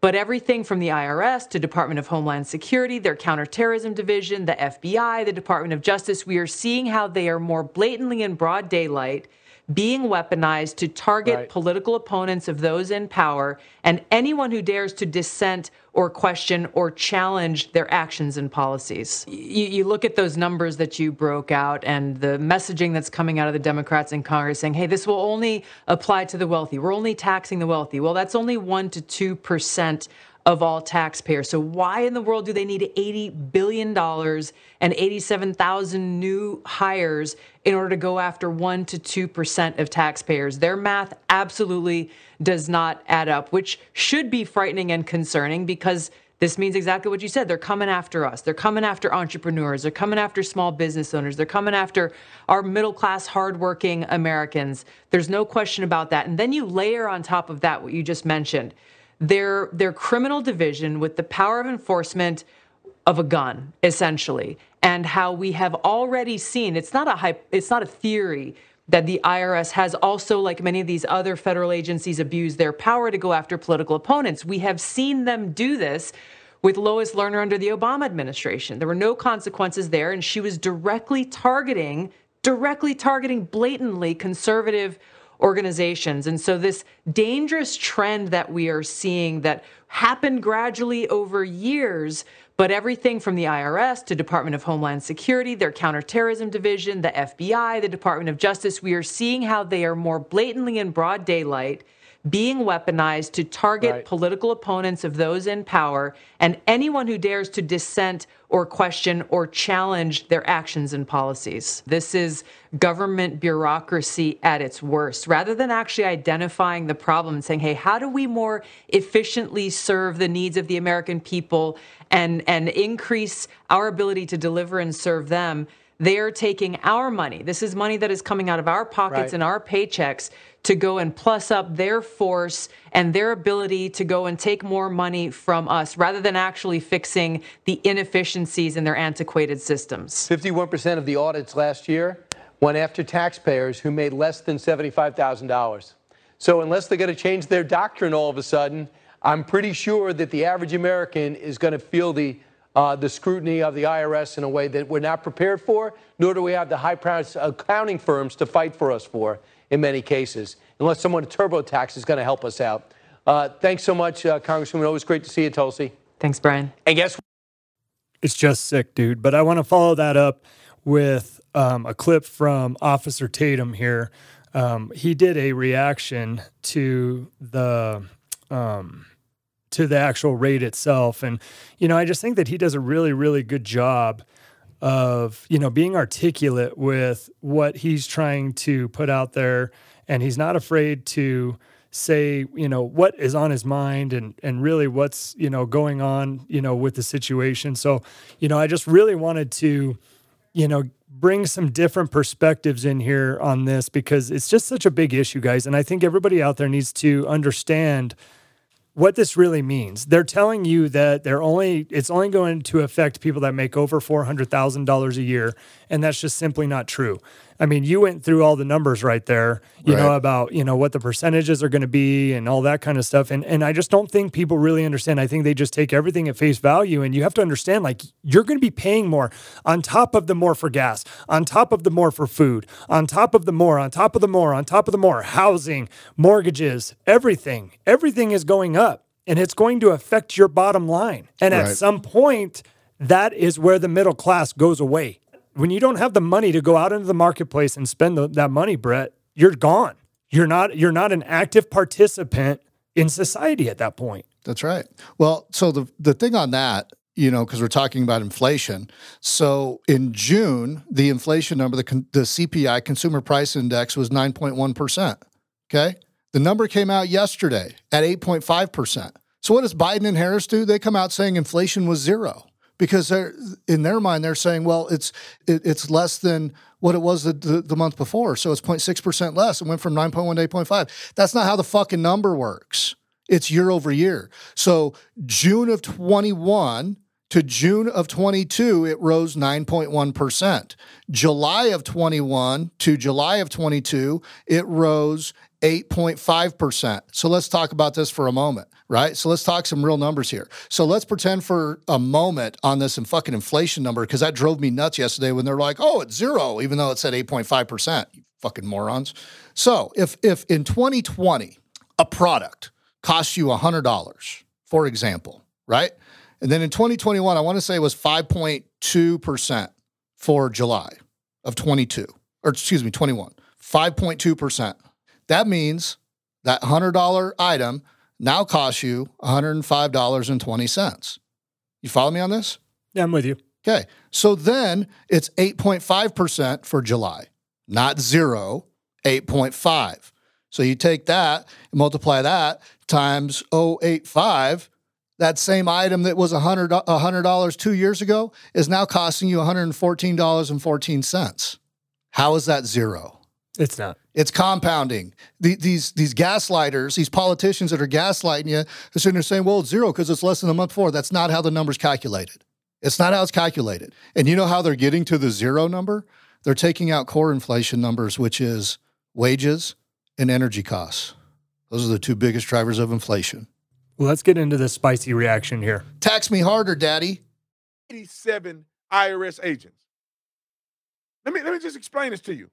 But everything from the IRS to Department of Homeland Security, their counterterrorism division, the FBI, the Department of Justice, we are seeing how they are more blatantly in broad daylight being weaponized to target right. political opponents of those in power and anyone who dares to dissent or question or challenge their actions and policies. You, you, look at those numbers that you broke out and the messaging that's coming out of the Democrats in Congress saying, hey, this will only apply to the wealthy. We're only taxing the wealthy. Well, that's only 1% to 2% of all taxpayers. So why in the world do they need $80 billion and 87,000 new hires in order to go after 1 to 2% of taxpayers? Their math absolutely does not add up, which should be frightening and concerning because this means exactly what you said. They're coming after us. They're coming after entrepreneurs. They're coming after small business owners. They're coming after our middle class, hardworking Americans. There's no question about that. And then you layer on top of that what you just mentioned their their criminal division with the power of enforcement of a gun essentially and how we have already seen it's not a it's not a theory that the IRS has also like many of these other federal agencies abused their power to go after political opponents. We have seen them do this with Lois Lerner under the Obama administration. There were no consequences there and she was directly targeting directly targeting blatantly conservative organizations. And so, this dangerous trend that we are seeing that happened gradually over years, but everything from the IRS to Department of Homeland Security, their counterterrorism division, the FBI, the Department of Justice, we are seeing how they are more blatantly in broad daylight being weaponized to target right. political opponents of those in power and anyone who dares to dissent or question or challenge their actions and policies. This is government bureaucracy at its worst. Rather than actually identifying the problem and saying, hey, how do we more efficiently serve the needs of the American people and, and increase our ability to deliver and serve them? They're taking our money. This is money that is coming out of our pockets right. and our paychecks to go and plus up their force and their ability to go and take more money from us rather than actually fixing the inefficiencies in their antiquated systems. 51% of the audits last year went after taxpayers who made less than $75,000. So, unless they're going to change their doctrine all of a sudden, I'm pretty sure that the average American is going to feel the uh, the scrutiny of the IRS in a way that we're not prepared for, nor do we have the high price accounting firms to fight for us for in many cases, unless someone at TurboTax is going to help us out. Uh, thanks so much, uh, Congresswoman. Always great to see you, Tulsi. Thanks, Brian. And guess what? It's just sick, dude. But I want to follow that up with um, a clip from Officer Tatum here. Um, he did a reaction to the um, to the actual raid itself, and you know, I just think that he does a really, really good job of you know being articulate with what he's trying to put out there. And he's not afraid to say you know what is on his mind and and really what's you know going on you know with the situation. So you know i just really wanted to you know bring some different perspectives in here on this because it's just such a big issue, guys. And I think everybody out there needs to understand what this really means. They're telling you that they're only it's only going to affect people that make over $400,000 a year and that's just simply not true. I mean, you went through all the numbers right there, you right. know about, you know, what the percentages are going to be and all that kind of stuff and and I just don't think people really understand. I think they just take everything at face value and you have to understand like you're going to be paying more on top of the more for gas, on top of the more for food, on top of the more, on top of the more, on top of the more, housing, mortgages, everything. Everything is going up and it's going to affect your bottom line. And right. at some point, that is where the middle class goes away. When you don't have the money to go out into the marketplace and spend the, that money, Brett, you're gone. You're not you're not an active participant in society at that point. That's right. Well, so the the thing on that, you know, because we're talking about inflation. So in June, the inflation number, the the CPI, Consumer Price Index, was nine point one percent. Okay, the number came out yesterday at 8.5%. So what does Biden and Harris do? They come out saying inflation was zero because in their mind they're saying, well, it's it, it's less than what it was the, the, the month before, so it's 0.6 percent less. It went from 9.1 to 8.5. That's not how the fucking number works. It's year over year. So June of 21 to June of 22, it rose 9.1%. July of 21 to July of 22, it rose 8.5%. So let's talk about this for a moment, right? So let's talk some real numbers here. So let's pretend for a moment on this fucking inflation number, because that drove me nuts yesterday when they're like, oh, it's zero, even though it said 8.5%. You fucking morons. So if if in 2020 a product costs you $100, for example, right? And then in 2021, I want to say it was 5.2% for July of 22, or excuse me, 21. 5.2%. That means that $100 item now costs you $105.20. You follow me on this? Yeah, I'm with you. Okay. So then it's 8.5% for July, not zero, 8.5. So you take that and multiply that times 085. That same item that was $100, $100 two years ago is now costing you $114.14. How is that zero? It's not. It's compounding. The, these these gaslighters, these politicians that are gaslighting you, they're sitting there saying, "Well, it's zero because it's less than a month before." That's not how the number's calculated. It's not how it's calculated. And you know how they're getting to the zero number? They're taking out core inflation numbers, which is wages and energy costs. Those are the two biggest drivers of inflation. Well, let's get into the spicy reaction here. Tax me harder, Daddy. 87 IRS agents. Let me let me just explain this to you.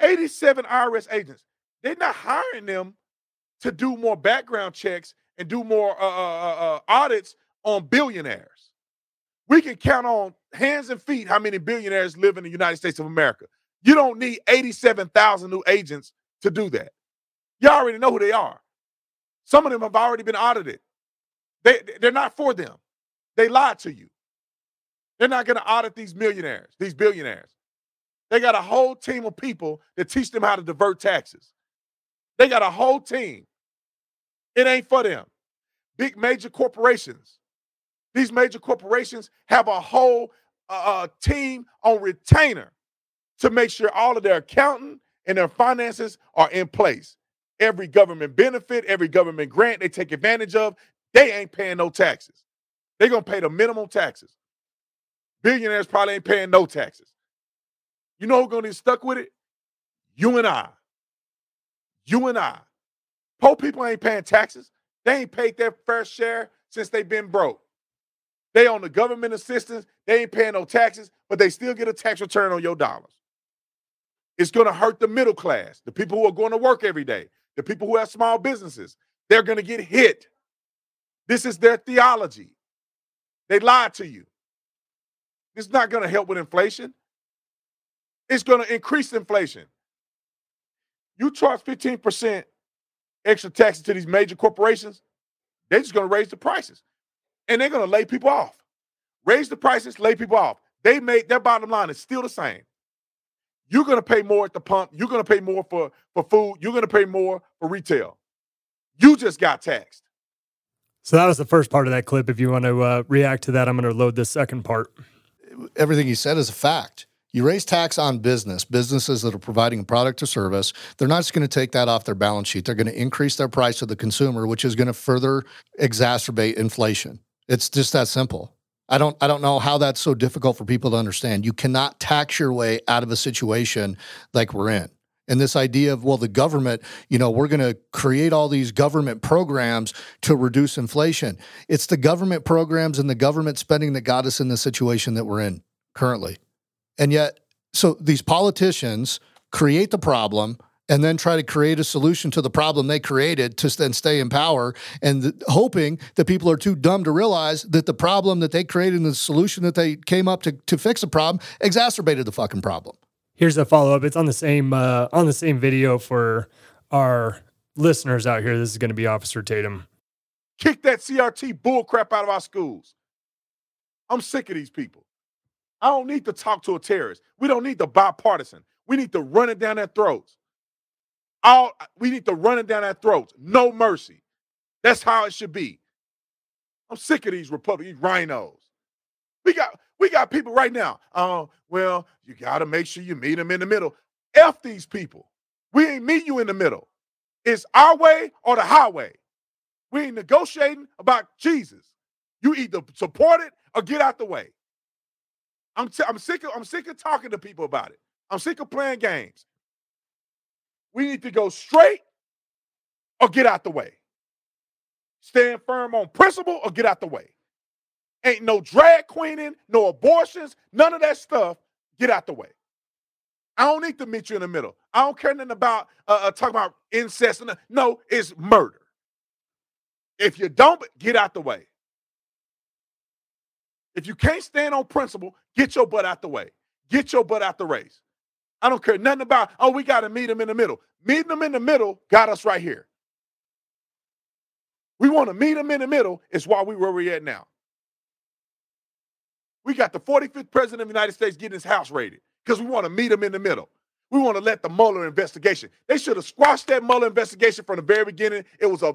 87 IRS agents. They're not hiring them to do more background checks and do more uh, uh, uh, uh, audits on billionaires. We can count on hands and feet how many billionaires live in the United States of America. You don't need 87,000 new agents to do that. You already know who they are. Some of them have already been audited. They, they're not for them. They lied to you. They're not going to audit these millionaires, these billionaires. They got a whole team of people that teach them how to divert taxes. They got a whole team. It ain't for them. Big major corporations. These major corporations have a whole uh, uh, team on retainer to make sure all of their accounting and their finances are in place. Every government benefit, every government grant they take advantage of, they ain't paying no taxes. They're going to pay the minimum taxes. Billionaires probably ain't paying no taxes. You know who's gonna get stuck with it? You and I. You and I. Poor people ain't paying taxes. They ain't paid their fair share since they've been broke. They on the government assistance. They ain't paying no taxes, but they still get a tax return on your dollars. It's going to hurt the middle class, the people who are going to work every day, the people who have small businesses. They're going to get hit. This is their theology. They lied to you. It's not going to help with inflation it's going to increase inflation. You charge 15% extra taxes to these major corporations, they're just going to raise the prices. And they're going to lay people off. Raise the prices, lay people off. They made their bottom line is still the same. You're going to pay more at the pump. You're going to pay more for, for food. You're going to pay more for retail. You just got taxed. So that was the first part of that clip. If you want to uh, react to that, I'm going to load the second part. Everything he said is a fact You raise tax on business, businesses that are providing a product or service, they're not just going to take that off their balance sheet. They're going to increase their price to the consumer, which is going to further exacerbate inflation. It's just that simple. I don't I don't know how that's so difficult for people to understand. You cannot tax your way out of a situation like we're in. And this idea of, well, the government, you know, we're going to create all these government programs to reduce inflation. It's the government programs and the government spending that got us in the situation that we're in currently. And yet, so these politicians create the problem and then try to create a solution to the problem they created to then stay in power and th- hoping that people are too dumb to realize that the problem that they created and the solution that they came up to, to fix the problem exacerbated the fucking problem. Here's a follow up. It's on the same uh, on the same video for our listeners out here. This is going to be Officer Tatum. Kick that CRT bullcrap out of our schools. I'm sick of these people. I don't need to talk to a terrorist. We don't need the bipartisan. We need to run it down their throats. All we need to run it down their throats. No mercy. That's how it should be. I'm sick of these Republicans, RINOs. We got we got people right now. Oh, well, you got to make sure you meet them in the middle. F these people. We ain't meet you in the middle. It's our way or the highway. We ain't negotiating about Jesus. You either support it or get out the way. I'm, t- I'm sick of I'm sick of talking to people about it. I'm sick of playing games. We need to go straight or get out the way. Stand firm on principle or get out the way. Ain't no drag queening, no abortions, none of that stuff. Get out the way. I don't need to meet you in the middle. I don't care nothing about uh, uh, talking about incest. And, no, it's murder. If you don't, get out the way. If you can't stand on principle, get your butt out the way. Get your butt out the race. I don't care nothing about, oh, we got to meet them in the middle. Meeting them in the middle got us right here. We want to meet them in the middle, is why we where we're at now. We got the 45th president of the United States getting his house raided because we want to meet him in the middle. We want to let the Mueller investigation. They should have squashed that Mueller investigation from the very beginning. It was a,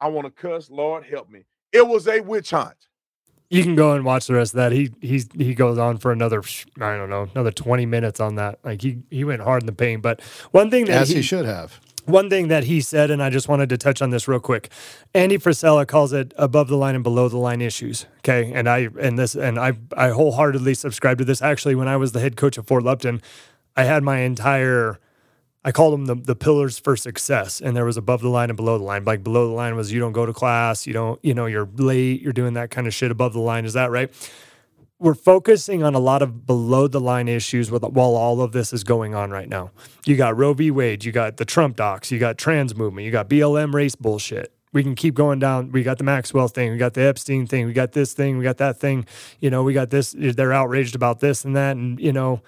I want to cuss, Lord help me. It was a witch hunt. You can go and watch the rest of that. He he's he goes on for another I don't know another twenty minutes on that. Like he he went hard in the paint. But one thing that as he, he should have one thing that he said, and I just wanted to touch on this real quick. Andy Frisella calls it above the line and below the line issues. Okay, and I and this and I I wholeheartedly subscribe to this. Actually, when I was the head coach of Fort Lupton, I had my entire I called them the, the pillars for success. And there was above the line and below the line. Like below the line was you don't go to class, you don't, you know, you're late, you're doing that kind of shit. Above the line, is that right? we're focusing on a lot of below the line issues with, while all of this is going on right now. You got Roe v. Wade, you got the Trump docs, you got trans movement, you got BLM race bullshit. We can keep going down. We got the Maxwell thing, we got the Epstein thing, we got this thing, we got that thing. You know, we got this. They're outraged about this and that. And, you know,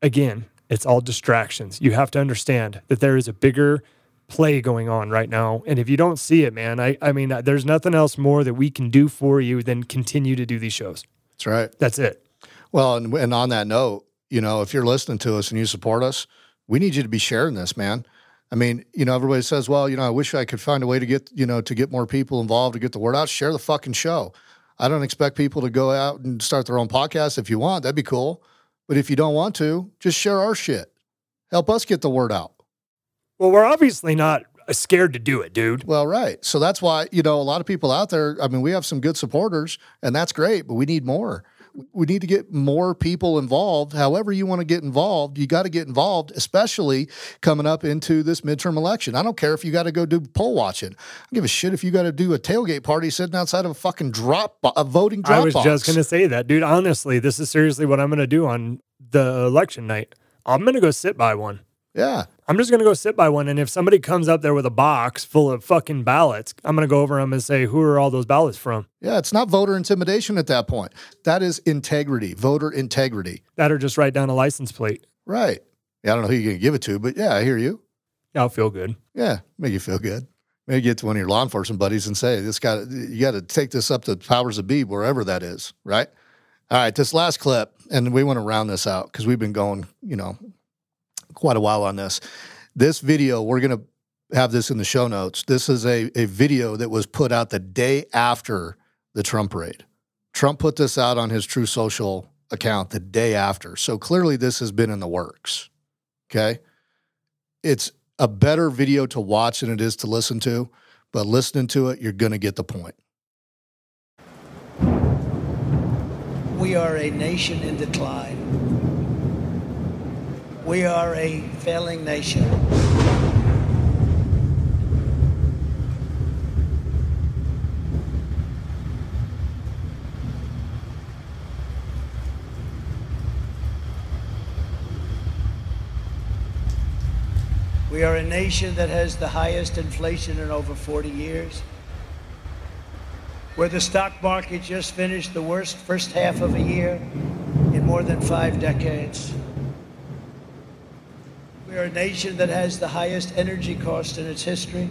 again, it's all distractions. You have to understand that there is a bigger play going on right now. And if you don't see it, man, I, I mean, there's nothing else more that we can do for you than continue to do these shows. That's right. That's it. Well, and, and on that note, you know, if you're listening to us and you support us, we need you to be sharing this, man. I mean, you know, everybody says, well, you know, I wish I could find a way to get, you know, to get more people involved, to get the word out. Share the fucking show. I don't expect people to go out and start their own podcast. If you want, that'd be cool. But if you don't want to, just share our shit. Help us get the word out. Well, we're obviously not uh, scared to do it, dude. Well, right. So that's why, you know, a lot of people out there, I mean, we have some good supporters and that's great, but we need more. We need to get more people involved. However, you want to get involved, you got to get involved, especially coming up into this midterm election. I don't care if you got to go do poll watching. I give a shit if you got to do a tailgate party sitting outside of a fucking drop, a voting drop I was box. just to say that, dude. Honestly, this is seriously what I'm going to do on the election night. I'm going to go sit by one. Yeah. I'm just going to go sit by one. And if somebody comes up there with a box full of fucking ballots, I'm going to go over them and say, who are all those ballots from? Yeah, it's not voter intimidation at that point. That is integrity, voter integrity. That or just write down a license plate. Right. Yeah, I don't know who you're going to give it to, but yeah, I hear you. I'll feel good. Yeah, make you feel good. Maybe get to one of your law enforcement buddies and say, "This got you got to take this up to powers of be, wherever that is." Right. All right. This last clip, and we want to round this out because we've been going, you know, quite a while on this. This video, we're going to have this in the show notes. This is a, a video that was put out the day after the Trump raid. Trump put this out on his Truth Social account the day after. So clearly this has been in the works. Okay. It's a better video to watch than it is to listen to, but listening to it, you're going to get the point. We are a nation in decline. We are a failing nation. We are a nation that has the highest inflation in over 40 years. Where the stock market just finished the worst first half of a year in more than five decades. We are a nation that has the highest energy cost in its history,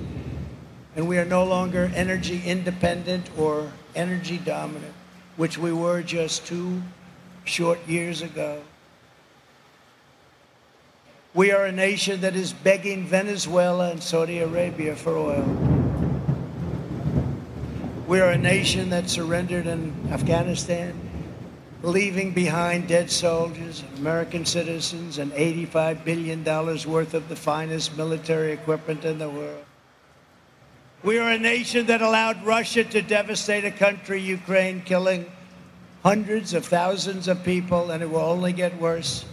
and we are no longer energy independent or energy dominant, which we were just two short years ago. We are a nation that is begging Venezuela and Saudi Arabia for oil. We are a nation that surrendered in Afghanistan, leaving behind dead soldiers, American citizens, and $85 billion worth of the finest military equipment in the world. We are a nation that allowed Russia to devastate a country, Ukraine, killing hundreds of thousands of people, and it will only get worse.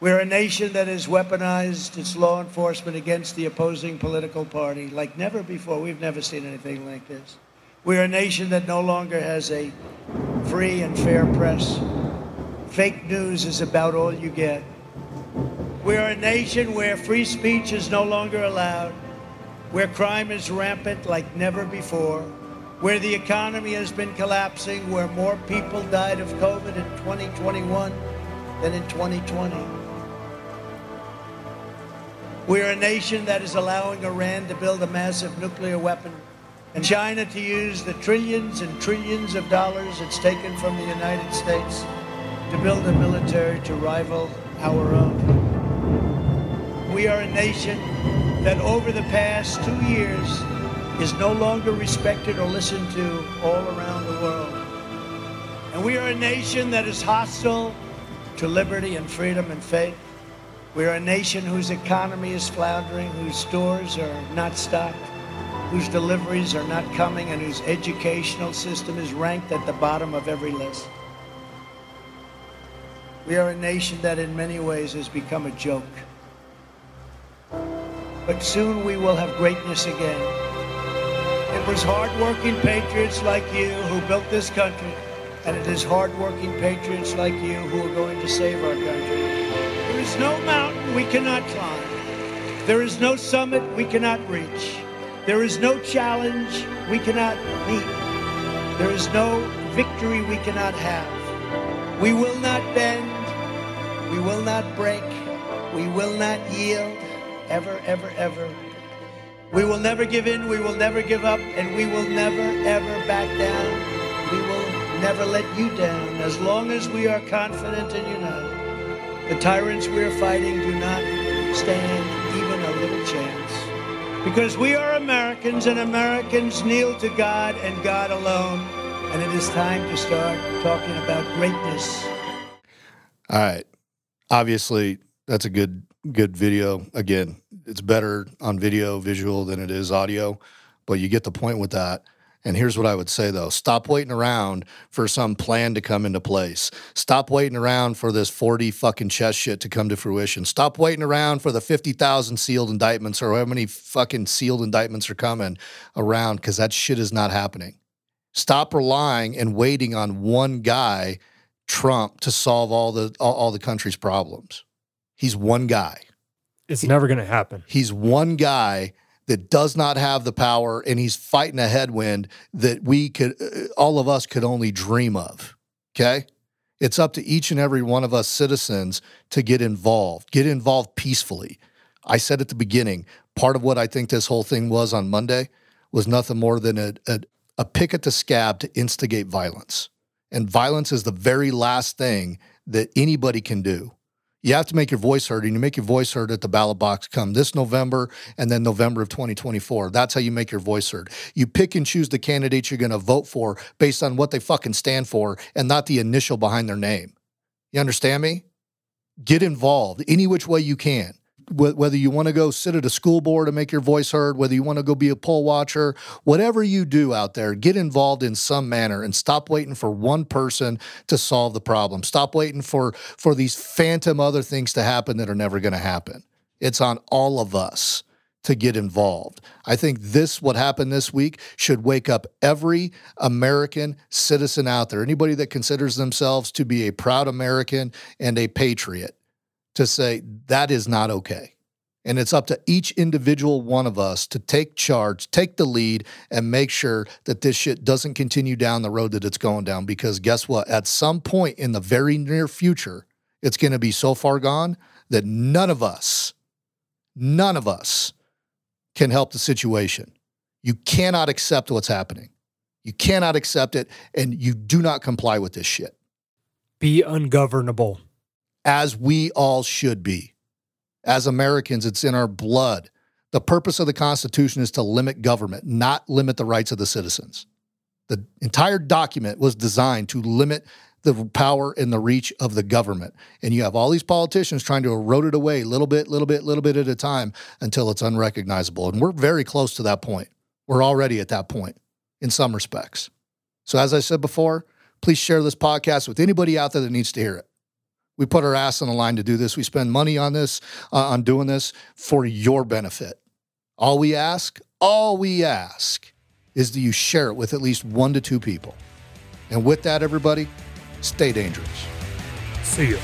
We're a nation that has weaponized its law enforcement against the opposing political party like never before. We've never seen anything like this. We're a nation that no longer has a free and fair press. Fake news is about all you get. We're a nation where free speech is no longer allowed, where crime is rampant like never before, where the economy has been collapsing, where more people died of COVID in 2021 than in 2020. We're a nation that is allowing Iran to build a massive nuclear weapon and China to use the trillions and trillions of dollars it's taken from the United States to build a military to rival our own. We are a nation that over the past two years is no longer respected or listened to all around the world. And we are a nation that is hostile to liberty and freedom and faith. We are a nation whose economy is floundering, whose stores are not stocked, whose deliveries are not coming, and whose educational system is ranked at the bottom of every list. We are a nation that in many ways has become a joke. But soon we will have greatness again. It was hardworking patriots like you who built this country, and it is hardworking patriots like you who are going to save our country. There is no mountain we cannot climb. There is no summit we cannot reach. There is no challenge we cannot meet. There is no victory we cannot have. We will not bend. We will not break. We will not yield. Ever, ever, ever. We will never give in. We will never give up. And we will never, ever back down. We will never let you down as long as we are confident and united. The tyrants we are fighting do not stand even a little chance. Because we are Americans and Americans kneel to God and God alone. And it is time to start talking about greatness. All right. Obviously, that's a good good video. Again, it's better on video visual than it is audio, but you get the point with that. And here's what I would say though stop waiting around for some plan to come into place. Stop waiting around for this 4D fucking chess shit to come to fruition. Stop waiting around for the 50,000 sealed indictments or how many fucking sealed indictments are coming around because that shit is not happening. Stop relying and waiting on one guy, Trump, to solve all the all, all the country's problems. He's one guy. It's never going to happen. He's one guy that does not have the power and he's fighting a headwind that we could uh, all of us could only dream of okay? It's up to each and every one of us citizens to get involved get involved peacefully. I said at the beginning part of what i think this whole thing was on monday was nothing more than a, a, a pick at the scab to instigate violence. And violence is the very last thing that anybody can do You have to make your voice heard, and you make your voice heard at the ballot box come this November and then November of 2024. That's how you make your voice heard. You pick and choose the candidates you're going to vote for based on what they fucking stand for and not the initial behind their name. You understand me? Get involved any which way you can whether you want to go sit at a school board and make your voice heard, whether you want to go be a poll watcher, whatever you do out there, get involved in some manner and stop waiting for one person to solve the problem. Stop waiting for for these phantom other things to happen that are never going to happen. It's on all of us to get involved. I think this what happened this week should wake up every American citizen out there, anybody that considers themselves to be a proud American and a patriot to say that is not okay. And it's up to each individual one of us to take charge, take the lead, and make sure that this shit doesn't continue down the road that it's going down. Because guess what? At some point in the very near future, it's going to be so far gone that none of us, none of us can help the situation. You cannot accept what's happening. You cannot accept it, and you do not comply with this shit. Be ungovernable as we all should be. As Americans, it's in our blood. The purpose of the Constitution is to limit government, not limit the rights of the citizens. The entire document was designed to limit the power and the reach of the government. And you have all these politicians trying to erode it away little bit, little bit, little bit at a time until it's unrecognizable. And we're very close to that point. We're already at that point in some respects. So, as I said before, please share this podcast with anybody out there that needs to hear it. We put our ass on the line to do this. We spend money on this, uh, on doing this for your benefit. All we ask, all we ask is that you share it with at least one to two people. And with that, everybody, stay dangerous. See you.